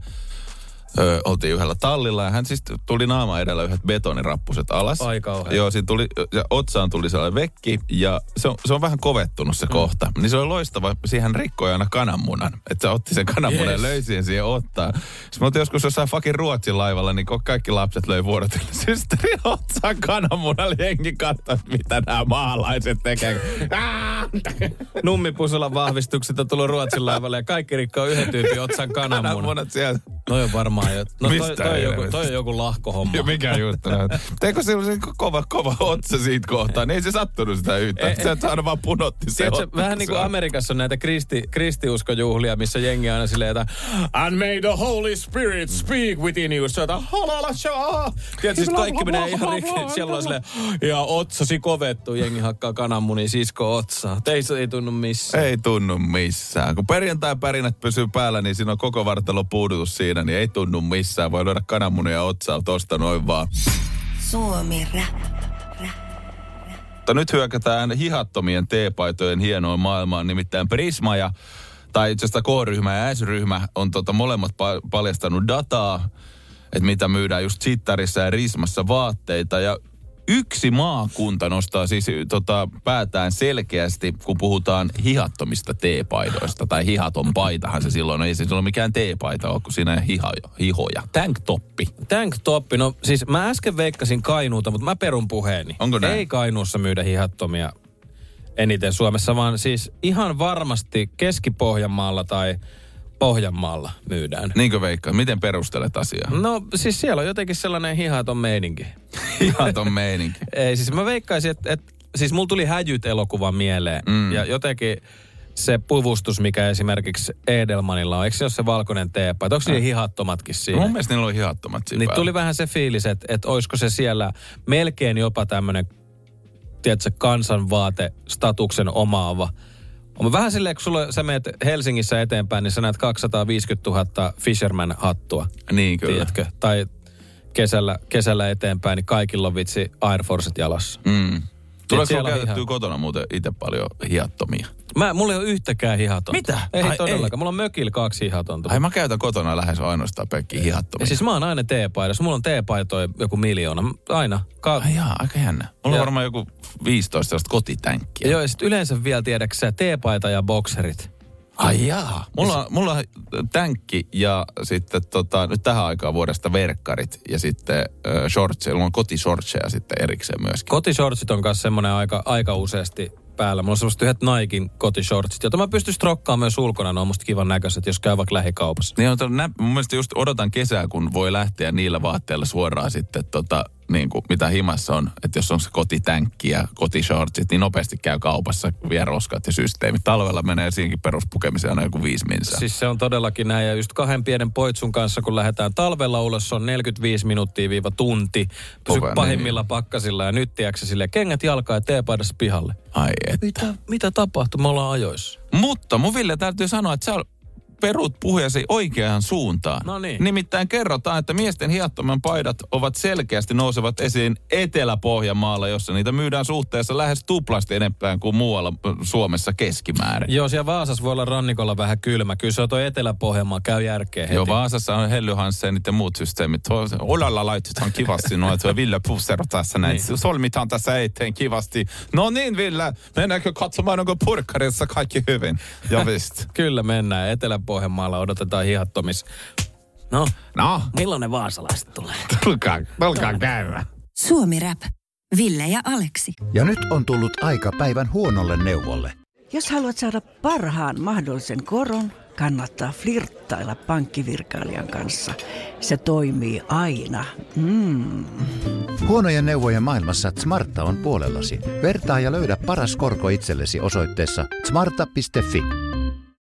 Öö, oltiin yhdellä tallilla ja hän siis tuli naama edellä yhdet betonirappuset alas. Ai kauhea. Joo, siinä tuli, ja otsaan tuli sellainen vekki ja se on, se on vähän kovettunut se mm. kohta. Niin se oli loistava, siihen rikkoi aina kananmunan. Että se otti sen kananmunan Yes. ja löi siihen siihen ottaa. Sitten oltiin joskus jossain fucking Ruotsin laivalla, niin kaikki lapset löi vuorotellen systeri otsaan kananmunalle. Jengi katsoi, mitä nämä maalaiset tekee. Nummipusulan vahvistukset on tullut Ruotsin laivalle ja kaikki rikkoo yhden tyypin otsan kananmunan. Kananmunat siellä. Toi on varmaan jo... No toi, toi, joku, toi on joku lahkohomma. Ja mikä juttu? Teikö se oli kova, kova otsa siitä kohtaa? Niin ei se sattunut sitä yhtään. Ei- Se on aina vaan punotti se Tiedätkö, otsa. vähän niin kuin Amerikassa on näitä kristi, kristiuskojuhlia, missä jengi aina silleen, että And may the Holy Spirit speak within you. Se on, että halalashaa. Tiedätkö, siis kaikki menee ihan rikki. Siellä on silleen, ja otsasi kovettu. Jengi hakkaa kananmunia sisko otsaa. Teissä ei tunnu missään. Ei tunnu missään. Kun perjantai pärinät pysyy päällä, niin siinä on koko vartalo puudutus siinä, niin ei tunnu missään. Voi lyödä kananmunia otsaa tosta noin vaan. Suomi Rap. Mutta nyt hyökätään hihattomien teepaitojen hienoon maailmaan, nimittäin Prisma ja tai itse asiassa K-ryhmä ja S-ryhmä on tota molemmat pa- paljastanut dataa, että mitä myydään just Sittarissa ja Rismassa vaatteita. Ja yksi maakunta nostaa siis tota, päätään selkeästi, kun puhutaan hihattomista teepaidoista. Tai hihaton paitahan se silloin, ei se silloin mikään teepaita ole, kun siinä ei hiha, hihoja. Tanktoppi. Tank toppi, no siis mä äsken veikkasin Kainuuta, mutta mä perun puheeni. Onko näin? Ei Kainuussa myydä hihattomia eniten Suomessa, vaan siis ihan varmasti Keski-Pohjanmaalla tai Pohjanmaalla myydään. Niinkö Veikka, miten perustelet asiaa? No siis siellä on jotenkin sellainen hihaton meininki. Hihaton meininki. Ei siis mä veikkaisin, että, että siis mulla tuli häjyt elokuva mieleen. Mm. Ja jotenkin se puvustus, mikä esimerkiksi Edelmanilla on, eikö se ole se valkoinen teepaita? Onko siinä hihattomatkin siinä? Mun mielestä niillä oli hihattomat siinä Niin tuli vähän se fiilis, että, että olisiko se siellä melkein jopa tämmöinen, tiedätkö, kansanvaate-statuksen omaava. On vähän silleen, kun sulla, sä menet Helsingissä eteenpäin, niin sä näet 250 000 Fisherman-hattua. Niin kyllä. Tiedätkö? Tai kesällä, kesällä eteenpäin, niin kaikilla on vitsi Air Forcet jalassa. Mm. Tuleeko sulla käytettyä ihan- kotona muuten itse paljon hihattomia? Mä, mulla ei ole yhtäkään hihatonta. Mitä? Ei Ai, todellakaan. ei. Mulla on mökillä kaksi hihatonta. Ai mä käytän kotona lähes ainoastaan pelkkiä hihattomia. ja siis mä oon aina teepaidassa. Mulla on teepaitoja joku miljoona. Aina. Ka- Ai jaa, aika jännä. Mulla Ja- on varmaan joku 15 sellaista kotitänkkiä. Joo, ja sit yleensä vielä tiedäksä sä, teepaita ja bokserit. Ai jaa. Mulla, mulla on tänkki ja sitten tota, nyt tähän aikaan vuodesta verkkarit ja sitten äh, shortseja. Mulla on kotishortseja sitten erikseen myöskin. Kotishortsit on kanssa semmoinen aika, aika useasti päällä. Mulla on semmoista yhdet Naikin kotishortsit, jota mä pystyn strokkaamaan myös ulkona. Ne on musta kivan näköiset, jos käy vaikka lähikaupassa. Niin on, nä- mun mielestä just odotan kesää, kun voi lähteä niillä vaatteilla suoraan sitten tota, niin kuin, mitä himassa on. Että jos on se kotitänkki ja kotishortsit, niin nopeasti käy kaupassa vie roskat ja systeemit. Talvella menee siinkin peruspukemiseen aina joku viisi minsaa. Siis se on todellakin näin. Ja just kahden pienen poitsun kanssa, kun lähdetään talvella ulos, se on 45 minuuttia viiva tunti. Pysy Kova, pahimmilla pakkasilla ja nyt tiedätkö sille kengät jalkaa ja teepaidassa pihalle. Ai et. Mitä, mitä tapahtui? Me ollaan ajoissa. Mutta mun Ville täytyy sanoa, että sä perut puheesi oikeaan suuntaan. No niin. Nimittäin kerrotaan, että miesten hiattoman paidat ovat selkeästi nousevat esiin Etelä-Pohjanmaalla, jossa niitä myydään suhteessa lähes tuplasti enempään kuin muualla ö, Suomessa keskimäärin. Joo, siellä Vaasassa voi olla rannikolla vähän kylmä. Kyllä se on tuo Etelä-Pohjanmaa, käy järkeä heti. Joo, Vaasassa on Helly Hansenit ja muut systeemit. Olalla laitetaan kivasti noita Ville Pussero tässä näin. Niin. Solmitaan tässä eteen kivasti. No niin Ville, mennäänkö katsomaan onko purkkarissa kaikki hyvin? Ja vist. Kyllä mennään. Etelä-Pohjanmaalla odotetaan hihattomis. No, No, milloin ne vaasalaiset tulee? tulkaa, tulkaa käymään. Suomi Rap. Ville ja Aleksi. Ja nyt on tullut aika päivän huonolle neuvolle. Jos haluat saada parhaan mahdollisen koron, kannattaa flirttailla pankkivirkailijan kanssa. Se toimii aina. Mm. Huonojen neuvojen maailmassa Smarta on puolellasi. Vertaa ja löydä paras korko itsellesi osoitteessa smarta.fi.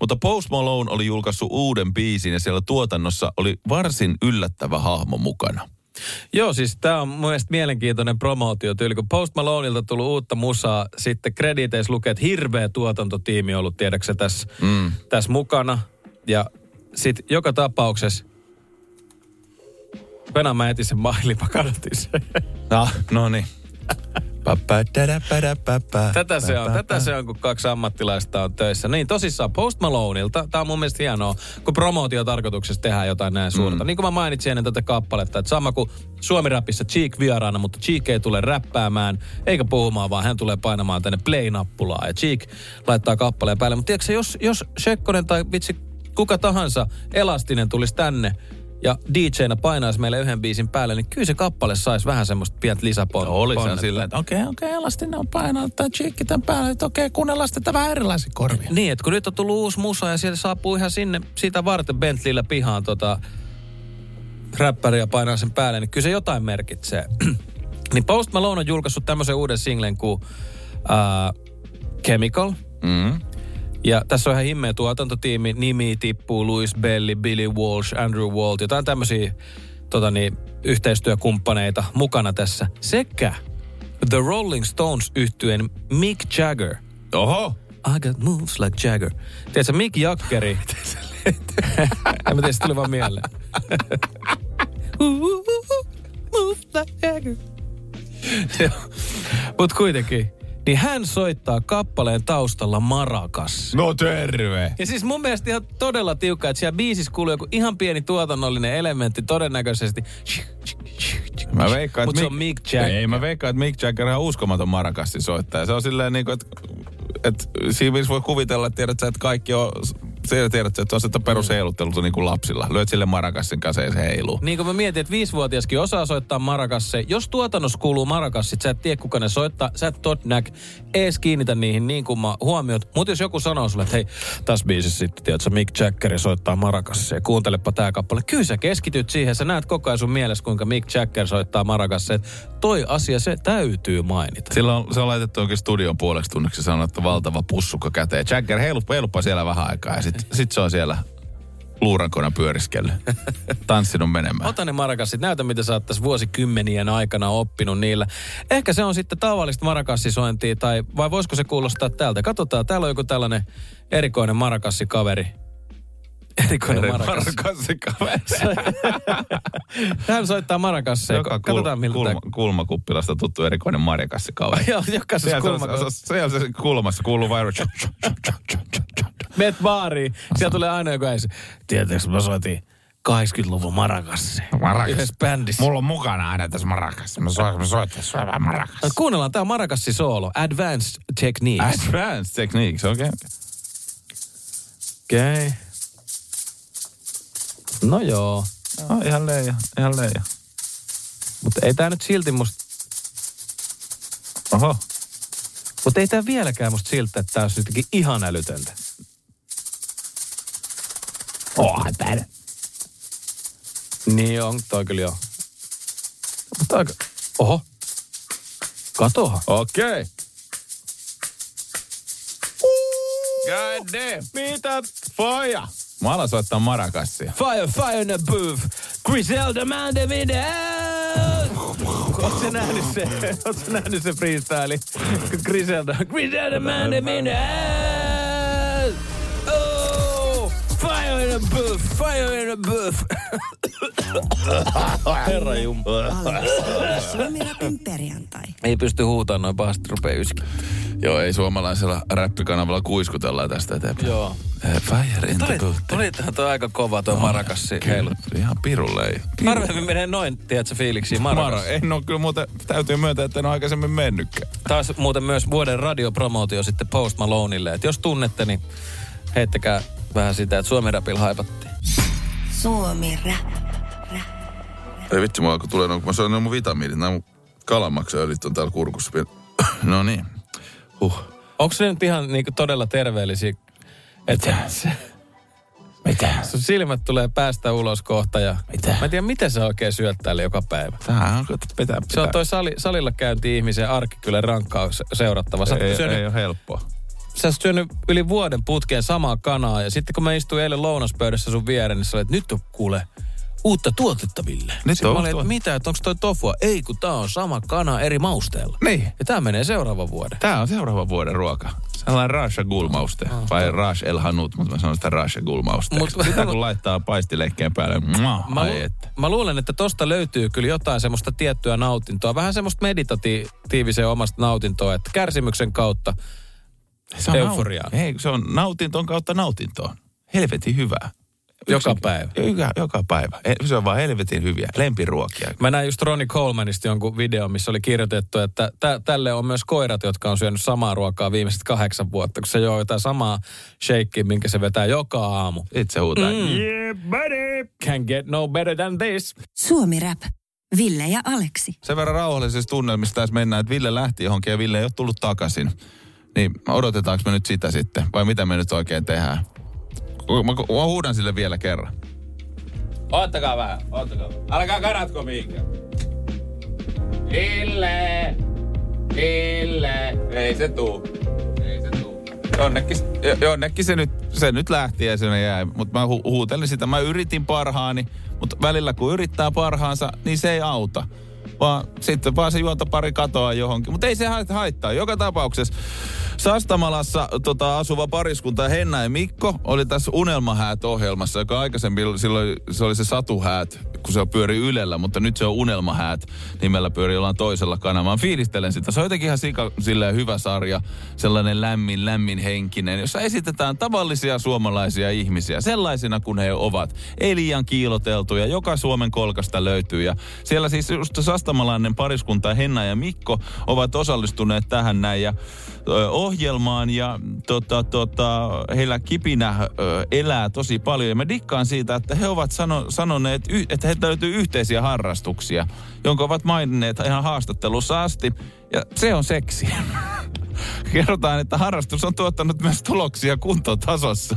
Mutta Post Malone oli julkaissut uuden biisin ja siellä tuotannossa oli varsin yllättävä hahmo mukana. Joo, siis tämä on mun mielestä mielenkiintoinen promootiotyyli. Kun Post Maloneilta tullut uutta musaa, sitten krediteissä lukee, että hirveä tuotantotiimi on ollut, tiedäksä, tässä, mm. tässä mukana. Ja sitten joka tapauksessa, Venä mä etin sen mailin, mä kadotin sen. No, no niin. Tätä se on, tätä se on, kun kaksi ammattilaista on töissä. Niin tosissaan Post Maloneilta, tämä on mun mielestä hienoa, kun promootiotarkoituksessa tehdään jotain näin suurta. Mm. Niin kuin mä mainitsin ennen tätä kappaletta, että sama kuin Suomi-rapissa Cheek vieraana, mutta Cheek ei tule räppäämään eikä puhumaan, vaan hän tulee painamaan tänne play-nappulaa ja Cheek laittaa kappaleen päälle. Mutta tiedätkö, jos, jos Shekkonen tai vitsi kuka tahansa elastinen tulisi tänne ja DJ-nä painaisi meille yhden biisin päälle, niin kyllä se kappale saisi vähän semmoista pientä lisäponnetta. Oli se silleen, että okei, okei, elastinen on painanut tai chiikki tämän päälle, että okei, kuunnellaan sitten vähän erilaisia korvia. Niin, että kun nyt on tullut uusi musa ja siellä saapuu ihan sinne siitä varten Bentleyllä pihaan tota räppäriä painaa sen päälle, niin kyllä se jotain merkitsee. niin Post Malone on julkaissut tämmöisen uuden singlen kuin uh, Chemical. Mm. Ja tässä on ihan himmeä tuotantotiimi. Nimi tippuu Louis Belli, Billy Walsh, Andrew Walt. Jotain tämmöisiä tota niin, yhteistyökumppaneita mukana tässä. Sekä The Rolling Stones yhtyen Mick Jagger. Oho. I got moves like Jagger. Tiedätkö, Mick Jaggeri... en mä tiedä, se tuli vaan mieleen. Move like Jagger. Mutta kuitenkin, niin hän soittaa kappaleen taustalla marakas. No terve. Ja siis mun mielestä ihan todella tiukka, että siellä biisissä kuuluu joku ihan pieni tuotannollinen elementti todennäköisesti. Mä veikkaan, Mut se on Mick Jagger. Ei, mä veikkaan, että Mick Jagger on uskomaton marakassi soittaja. Se on silleen niin kuin, että, että siinä voi kuvitella, että tiedät sä, että kaikki on, sä tiedät, että on sitä perusheiluttelua niin kuin lapsilla. Lyöt sille marakassin kanssa ja se heiluu. Niin kuin mä mietin, että viisivuotiaskin osaa soittaa marakasse. Jos tuotannossa kuuluu marakassit, sä et tiedä kuka ne soittaa, sä et todnäk ees kiinnitä niihin niin kuin mä huomiot. Mutta jos joku sanoo sulle, että hei, tässä biisissä sitten, tiedätkö, Mick Jagger soittaa marakassa ja kuuntelepa tää kappale. Kyllä sä keskityt siihen, sä näet koko ajan sun mielessä, kuinka Mick Jagger soittaa marakassa. Että toi asia, se täytyy mainita. Sillä on, se on laitettu oikein studion puoleksi tunneksi että valtava pussukka käteen. Jagger heiluppa, heiluppa siellä vähän aikaa ja sit, sit se on siellä luurankona pyöriskellyt. Tanssinut menemään. Ota ne marakassit, näytä mitä sä oot tässä vuosikymmenien aikana oppinut niillä. Ehkä se on sitten tavallista marakassisointia, tai vai voisiko se kuulostaa tältä? Katsotaan, täällä on joku tällainen erikoinen marakasikaveri. Erikoinen marakas. Marakasikaveri. Hän soittaa marakasseja. Joka Katsotaan miltä kulma, tää... kulmakuppilasta tuttu erikoinen marjakasikaveri. Joo, jokaisessa Siellä se, kulma. se, se, siellä se kulmassa kuuluu vain... Meet baariin, siellä tulee aina joku äisi. Tiedätkö, mä soitin 80-luvun marakassi. Marakas. Yhdessä bändissä. Mulla on mukana aina tässä marakassa. Mä soitan, mä soitan sua vähän marakassa. No, kuunnellaan, tää marakassi soolo. Advanced Techniques. Advanced techniques, okei. Okay. Okei. Okay. No joo. No, ihan leija, ihan leija. Mutta ei tää nyt silti musta... Oho. Mutta ei tää vieläkään musta siltä, että tää olisi jotenkin ihan älytöntä. Onhan tää. Niin on, toi kyllä joo. Mutta aika... Oho. Katoha. Okei. God damn. Mitä? Foja. Mä alan soittaa marakassia. Fire, fire in the booth. Griselda man the. Ootko sä nähnyt se? Sä nähnyt se freestyle? Griselda. Griselda man the minute. Fire in the booth. Fire in the booth. Herra perjantai. Ei pysty huutamaan noin pahasti yski. Joo, ei suomalaisella räppikanavalla kuiskutellaan tästä eteenpäin. Joo. Eh, Fire in the Tuli, booth. tuli toi aika kova toi marakassi heilu. Ihan pirulle ei. Harvemmin menee noin, tiedätkö, fiiliksiin Mara, marakas. en ole kyllä muuten, täytyy myöntää, että en ole aikaisemmin mennytkään. Taas muuten myös vuoden radiopromootio sitten Post Maloneille. Että jos tunnette, niin heittäkää vähän sitä, että Suomi Rapilla haipattiin. Suomi rap. Ei vitsi, mulla kun tulee, no, kun mä söin ne mun vitamiinit, nämä mun kalamaksaöljyt on täällä kurkussa. No niin. Huh. Onko se nyt ihan niinku todella terveellisiä? Että se, Mitä? sun silmät tulee päästä ulos kohta ja... Mitä? Mä en tiedä, miten se oikein syöt täällä joka päivä. Tämähän on, pitää, pitää. Se on toi sali, salilla käynti ihmisen arki kyllä rankkaa se- seurattava. Sä, ei, syönyt, ei ole helppoa. Sä oot syönyt yli vuoden putkeen samaa kanaa ja sitten kun mä istuin eilen lounaspöydässä sun viereen, niin sä olet, että nyt on kuule uutta tuotetta, Ville. Nyt on mä olin, että mitä, että onko toi tofua? Ei, kun tää on sama kana eri mausteella. Niin. Ja tää menee seuraavan vuoden. Tää on seuraavan vuoden ruoka. Sellainen Rasha Gulmauste. Vai Rash El Hanut, mutta mä sanon sitä Rasha Gulmauste. Mut- Sitä kun laittaa paistileikkeen päälle, mua, Mä, ai lu- että. mä luulen, että tosta löytyy kyllä jotain semmoista tiettyä nautintoa. Vähän semmoista meditatiivisen omasta nautintoa, että kärsimyksen kautta Se on euforiaa. Nau- ei, se on nautintoon kautta nautintoon. Helvetin hyvää. Joka päivä. Joka, joka päivä. Se on vaan helvetin hyviä. Lempiruokia. Mä näin just Ronnie Colemanista jonkun video, missä oli kirjoitettu, että tä- tälle on myös koirat, jotka on syönyt samaa ruokaa viimeiset kahdeksan vuotta, kun se joo jotain samaa shakeia, minkä se vetää joka aamu. Sitten se huutaa. Mm. Yeah, buddy! Can't get no better than this. Suomi rap. Ville ja Aleksi. Sen verran rauhallisessa tunnelmissa tässä mennään, että Ville lähti johonkin ja Ville ei ole tullut takaisin. Niin odotetaanko me nyt sitä sitten? Vai mitä me nyt oikein tehdään? Mä, mä huudan sille vielä kerran. Ottakaa vähän, ottakaa. Älkää karatko mihinkään. Ville! Ville! Ei se tuu. Ei se tuu. Jonnekin, jo- jonnekin se nyt, se nyt lähti ja se jäi. Mutta mä hu- huutelin sitä. Mä yritin parhaani, mutta välillä kun yrittää parhaansa, niin se ei auta. Vaan sitten vaan se juontopari katoaa johonkin. Mutta ei se hait- haittaa. Joka tapauksessa Sastamalassa tota, asuva pariskunta Henna ja Mikko oli tässä Unelmahäät-ohjelmassa, joka aikaisemmin silloin se oli se Satuhäät, kun se pyöri Ylellä, mutta nyt se on Unelmahäät nimellä pyöri jollain toisella kanavalla. Fiilistelen sitä. Se on jotenkin ihan sika, silleen hyvä sarja, sellainen lämmin, lämmin henkinen, jossa esitetään tavallisia suomalaisia ihmisiä sellaisina kuin he ovat. Ei liian kiiloteltuja, joka Suomen kolkasta löytyy. Ja siellä siis just sastamalainen pariskunta Henna ja Mikko ovat osallistuneet tähän näin ja ohjelmaan ja tota, tota, heillä kipinä ö, elää tosi paljon. Ja mä dikkaan siitä, että he ovat sano, sanoneet, että heiltä löytyy yhteisiä harrastuksia, jonka ovat maininneet ihan haastattelussa asti. Ja se on seksi. Kerrotaan, että harrastus on tuottanut myös tuloksia kuntotasossa.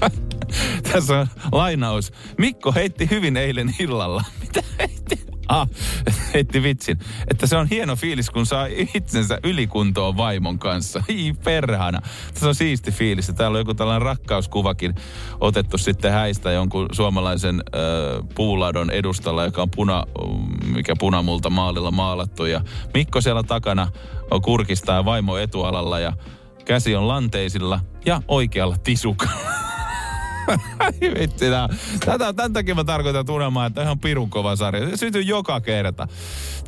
Tässä on lainaus. Mikko heitti hyvin eilen illalla. Mitä heitti? Ah, heitti vitsin. Että se on hieno fiilis, kun saa itsensä ylikuntoon vaimon kanssa. Ii perhana. Tässä on siisti fiilis. Täällä on joku tällainen rakkauskuvakin otettu sitten häistä jonkun suomalaisen äh, puuladon edustalla, joka on puna, mikä punamulta maalilla maalattu. Ja Mikko siellä takana on kurkistaa vaimo etualalla ja käsi on lanteisilla ja oikealla tisukalla. Ai vitsi, tää. Tätä, tämän takia mä tarkoitan tunnelmaa, että ihan pirun kova sarja. Se sytyy joka kerta.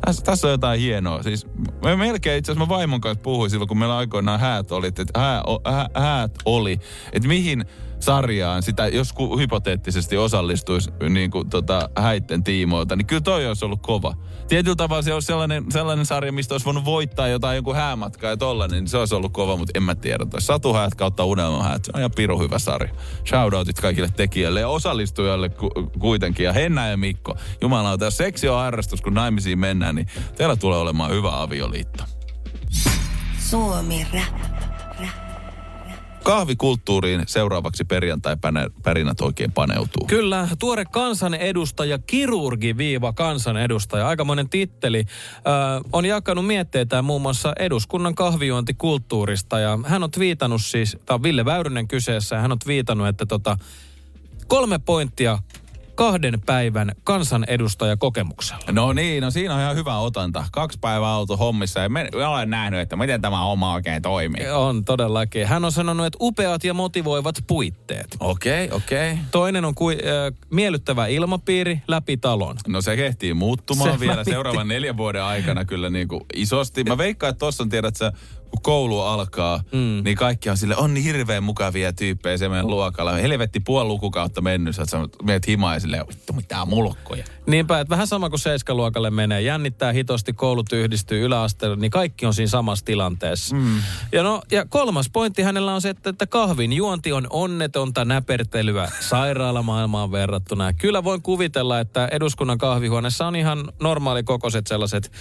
Tässä, tässä on jotain hienoa. Siis mä melkein itse asiassa mä vaimon kanssa puhuin silloin, kun meillä aikoinaan häät oli, että hää, hä, häät oli, että mihin sarjaan sitä, jos hypoteettisesti osallistuisi niin kuin, tota, häitten tiimoilta, niin kyllä toi olisi ollut kova. Tietyllä tavalla se olisi sellainen, sellainen sarja, mistä olisi voinut voittaa jotain joku häämatkaa ja tollanen, niin se olisi ollut kova, mutta en mä tiedä. Toi Satuhäät kautta unelmahäät, se on ihan piru hyvä sarja. Shoutoutit kaikille tekijöille ja osallistujille ku, kuitenkin. Ja Henna ja Mikko, jumalauta, jos seksi on harrastus, kun naimisiin mennään, niin teillä tulee olemaan hyvä avioliitto. Suomi Rap. Kahvikulttuuriin seuraavaksi perjantai-pärinät oikein paneutuu. Kyllä, tuore kansanedustaja, kirurgi viiva kansanedustaja, aikamoinen titteli, ö, on jakanut mietteitä muun muassa eduskunnan kahvijuontikulttuurista. Ja hän on twiitannut siis, tämä on Ville Väyrynen kyseessä, ja hän on twiitannut, että tota, kolme pointtia kahden päivän kansanedustajakokemuksella. No niin, no siinä on ihan hyvä otanta. Kaksi päivää oltu hommissa ja me, olen nähnyt, että miten tämä homma oikein toimii. On todellakin. Hän on sanonut, että upeat ja motivoivat puitteet. Okei, okay, okei. Okay. Toinen on kui, äh, miellyttävä ilmapiiri läpi talon. No se kehtii muuttumaan Se vielä seuraavan neljän vuoden aikana kyllä niin kuin isosti. Mä veikkaan, että tossa on, tiedät sä, kun koulu alkaa, mm. niin kaikki on sille on niin hirveän mukavia tyyppejä se meidän luokalla. Helvetti puoli lukukautta mennyt, sä oot meet himaa ja silleen, vittu mitään mulkkoja. Niinpä, että vähän sama kuin seiskaluokalle menee. Jännittää hitosti, koulut yhdistyy yläasteelle, niin kaikki on siinä samassa tilanteessa. Mm. Ja, no, ja kolmas pointti hänellä on se, että, että kahvin juonti on onnetonta näpertelyä sairaalamaailmaan verrattuna. Ja kyllä voin kuvitella, että eduskunnan kahvihuoneessa on ihan normaali kokoiset sellaiset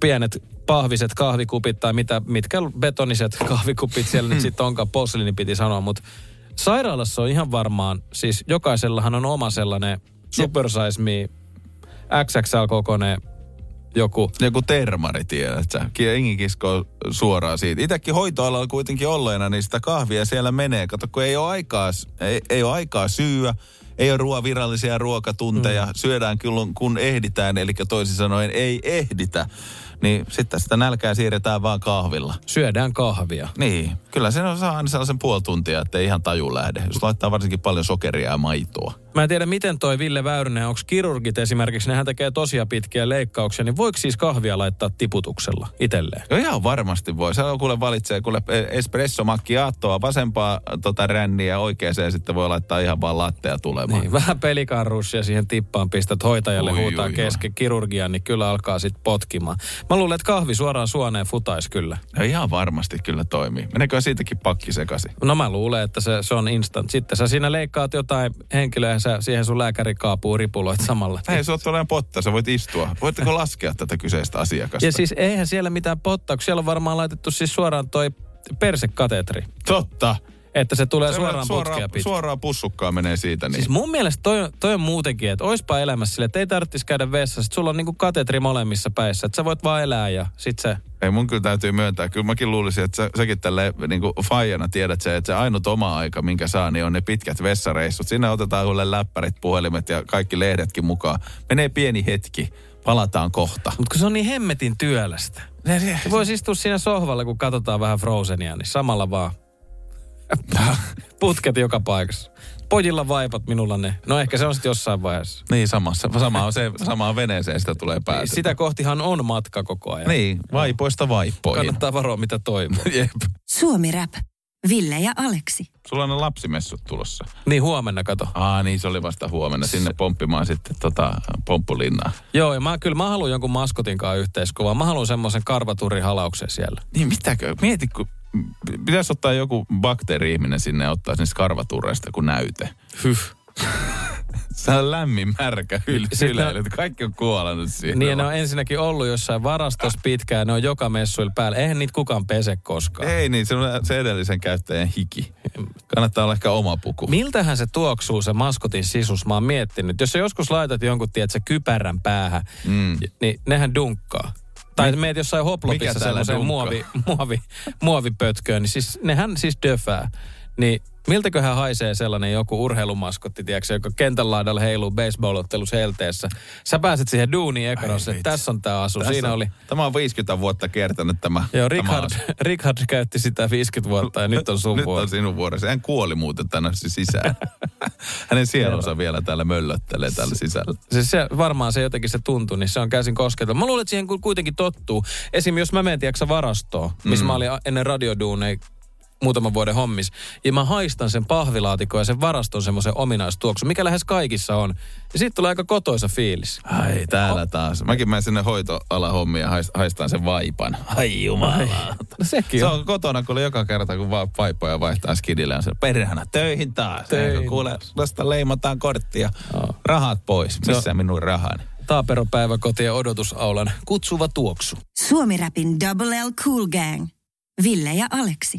pienet pahviset kahvikupit tai mitä, mitkä betoniset kahvikupit siellä nyt sitten onkaan, posliini piti sanoa, mutta sairaalassa on ihan varmaan, siis jokaisellahan on oma sellainen super size me XXL-kokoinen joku. Joku termari, tiedät sä. Jengi kiskoo suoraan siitä. Itäkin hoitoalalla kuitenkin olleena, niin sitä kahvia siellä menee. Kato, kun ei ole aikaa, ei, ei ole aikaa syyä, ei ole ruoa virallisia ruokatunteja. Mm. Syödään kyllä kun ehditään, eli toisin sanoen ei ehditä. Niin sitten sitä nälkää siirretään vaan kahvilla. Syödään kahvia. Niin, kyllä se on saa aina sellaisen puoli tuntia, että ei ihan taju lähde. Jos laittaa varsinkin paljon sokeria ja maitoa. Mä en tiedä, miten toi Ville Väyrynen, onko kirurgit esimerkiksi, nehän tekee tosia pitkiä leikkauksia, niin voiko siis kahvia laittaa tiputuksella itselleen? Joo, ihan varmasti voi. Se on kuule valitsee kuule espresso macchiatoa, vasempaa tota ränniä ja oikeeseen sitten voi laittaa ihan vaan lattea tulemaan. Niin, vähän pelikarrussia siihen tippaan pistät hoitajalle Oi, huutaa oi, kesken kirurgian, niin kyllä alkaa sitten potkimaan. Mä luulen, että kahvi suoraan suoneen futais kyllä. No ihan varmasti kyllä toimii. Meneekö siitäkin pakki sekaisin? No mä luulen, että se, se on instant. Sitten sä siinä leikkaat jotain henkilöä ja sä siihen sun lääkärikaapuun ripuloit samalla. Ei se ole todella potta, sä voit istua. Voitteko laskea tätä kyseistä asiakasta? Ja siis eihän siellä mitään pottaa, kun siellä on varmaan laitettu siis suoraan toi persekatetri. Totta. Että se tulee Se suoraan, suoraan, putkea pitkin. suoraan pussukkaan menee siitä. Niin. Siis mun mielestä toi, toi on muutenkin, että oispa elämässä sille, että ei tarvitsisi käydä vessassa. Sulla on niinku katetri molemmissa päissä, että sä voit vaan elää ja sit se... Ei mun kyllä täytyy myöntää. Kyllä mäkin luulisin, että sä, säkin tälle niin faijana tiedät se, että se ainut oma aika, minkä saa, niin on ne pitkät vessareissut. Sinne otetaan kuule läppärit, puhelimet ja kaikki lehdetkin mukaan. Menee pieni hetki. Palataan kohta. Mutta kun se on niin hemmetin työlästä. Voisi istua siinä sohvalla, kun katsotaan vähän Frozenia, niin samalla vaan putket joka paikassa. Pojilla vaipat, minulla ne. No ehkä se on sitten jossain vaiheessa. Niin, samassa, sama on se, samaan veneeseen sitä tulee päästä. Sitä kohtihan on matka koko ajan. Niin, vaipoista vaipoihin. Kannattaa varoa, mitä toivoo. Jep. Suomi Rap. Ville ja Aleksi. Sulla on ne lapsimessut tulossa. Niin huomenna, kato. Aa, niin se oli vasta huomenna. Sinne pomppimaan sitten tota, pomppulinnaa. Joo, ja mä, kyllä mä haluan jonkun maskotin kanssa yhteiskuvaa. Mä haluan semmoisen karvaturihalauksen siellä. Niin mitäkö? Mieti, kun pitäisi ottaa joku bakteeri-ihminen sinne ja ottaa sinne karvaturreista kuin näyte. Hyh. Se on lämmin, märkä Sitten- syleily. Kuollut on kuollut siihen. Niin, ne on ensinnäkin ollut jossain varastossa pitkään, ne on joka messuilla päällä. Eihän niitä kukaan pese koskaan. Ei niin, se on se edellisen käyttäjän hiki. Kannattaa olla ehkä oma puku. Miltähän se tuoksuu se maskotin sisus? Mä oon miettinyt. Jos sä joskus laitat jonkun, tiedätkö, kypärän päähän, Mm. niin nehän dunkkaa. Tai Mi- meet jossain hoplopissa dunkkaa? muovi, muovi, muovipötköön, niin siis nehän siis döfää. Niin Miltäköhän haisee sellainen joku urheilumaskotti, tiedätkö, joka kentän laidalla heiluu baseball-ottelussa helteessä. Sä pääset siihen duuniin ekanossa, että tässä on tämä asu. Tässä Siinä on- oli, Tämä on 50 vuotta kiertänyt tämä. joo, tämä Richard, asu. Richard käytti sitä 50 vuotta ja nyt on sun Nyt vuoro. on sinun vuorosi. Hän kuoli muuten tänne sisään. Hänen sielunsa vielä täällä möllöttelee täällä sisällä. Siis se, varmaan se jotenkin se tuntuu, niin se on käsin kosketelma. Mä luulen, että siihen ku- kuitenkin tottuu. Esim. jos mä menen, tiedätkö, varastoon, missä Mm. mä olin ennen radioduuneja muutaman vuoden hommis, ja mä haistan sen pahvilaatikon ja sen varaston semmoisen ominaistuoksun, mikä lähes kaikissa on. Ja siitä tulee aika kotoisa fiilis. Ai, täällä taas. Mäkin menen sinne hoitoala hommiin ja haist- haistan sen vaipan. Ai jumala. No sekin Se on. on kotona, kun joka kerta, kun va- vaipoja vaihtaa skidille, on se perhana töihin taas. Töihin. Kuule, vasta leimataan korttia. Joo. Rahat pois. On- Missä minun rahani? Taaperopäiväkoti ja odotusaulan kutsuva tuoksu. Suomi-rapin Double L Cool Gang. Ville ja Aleksi.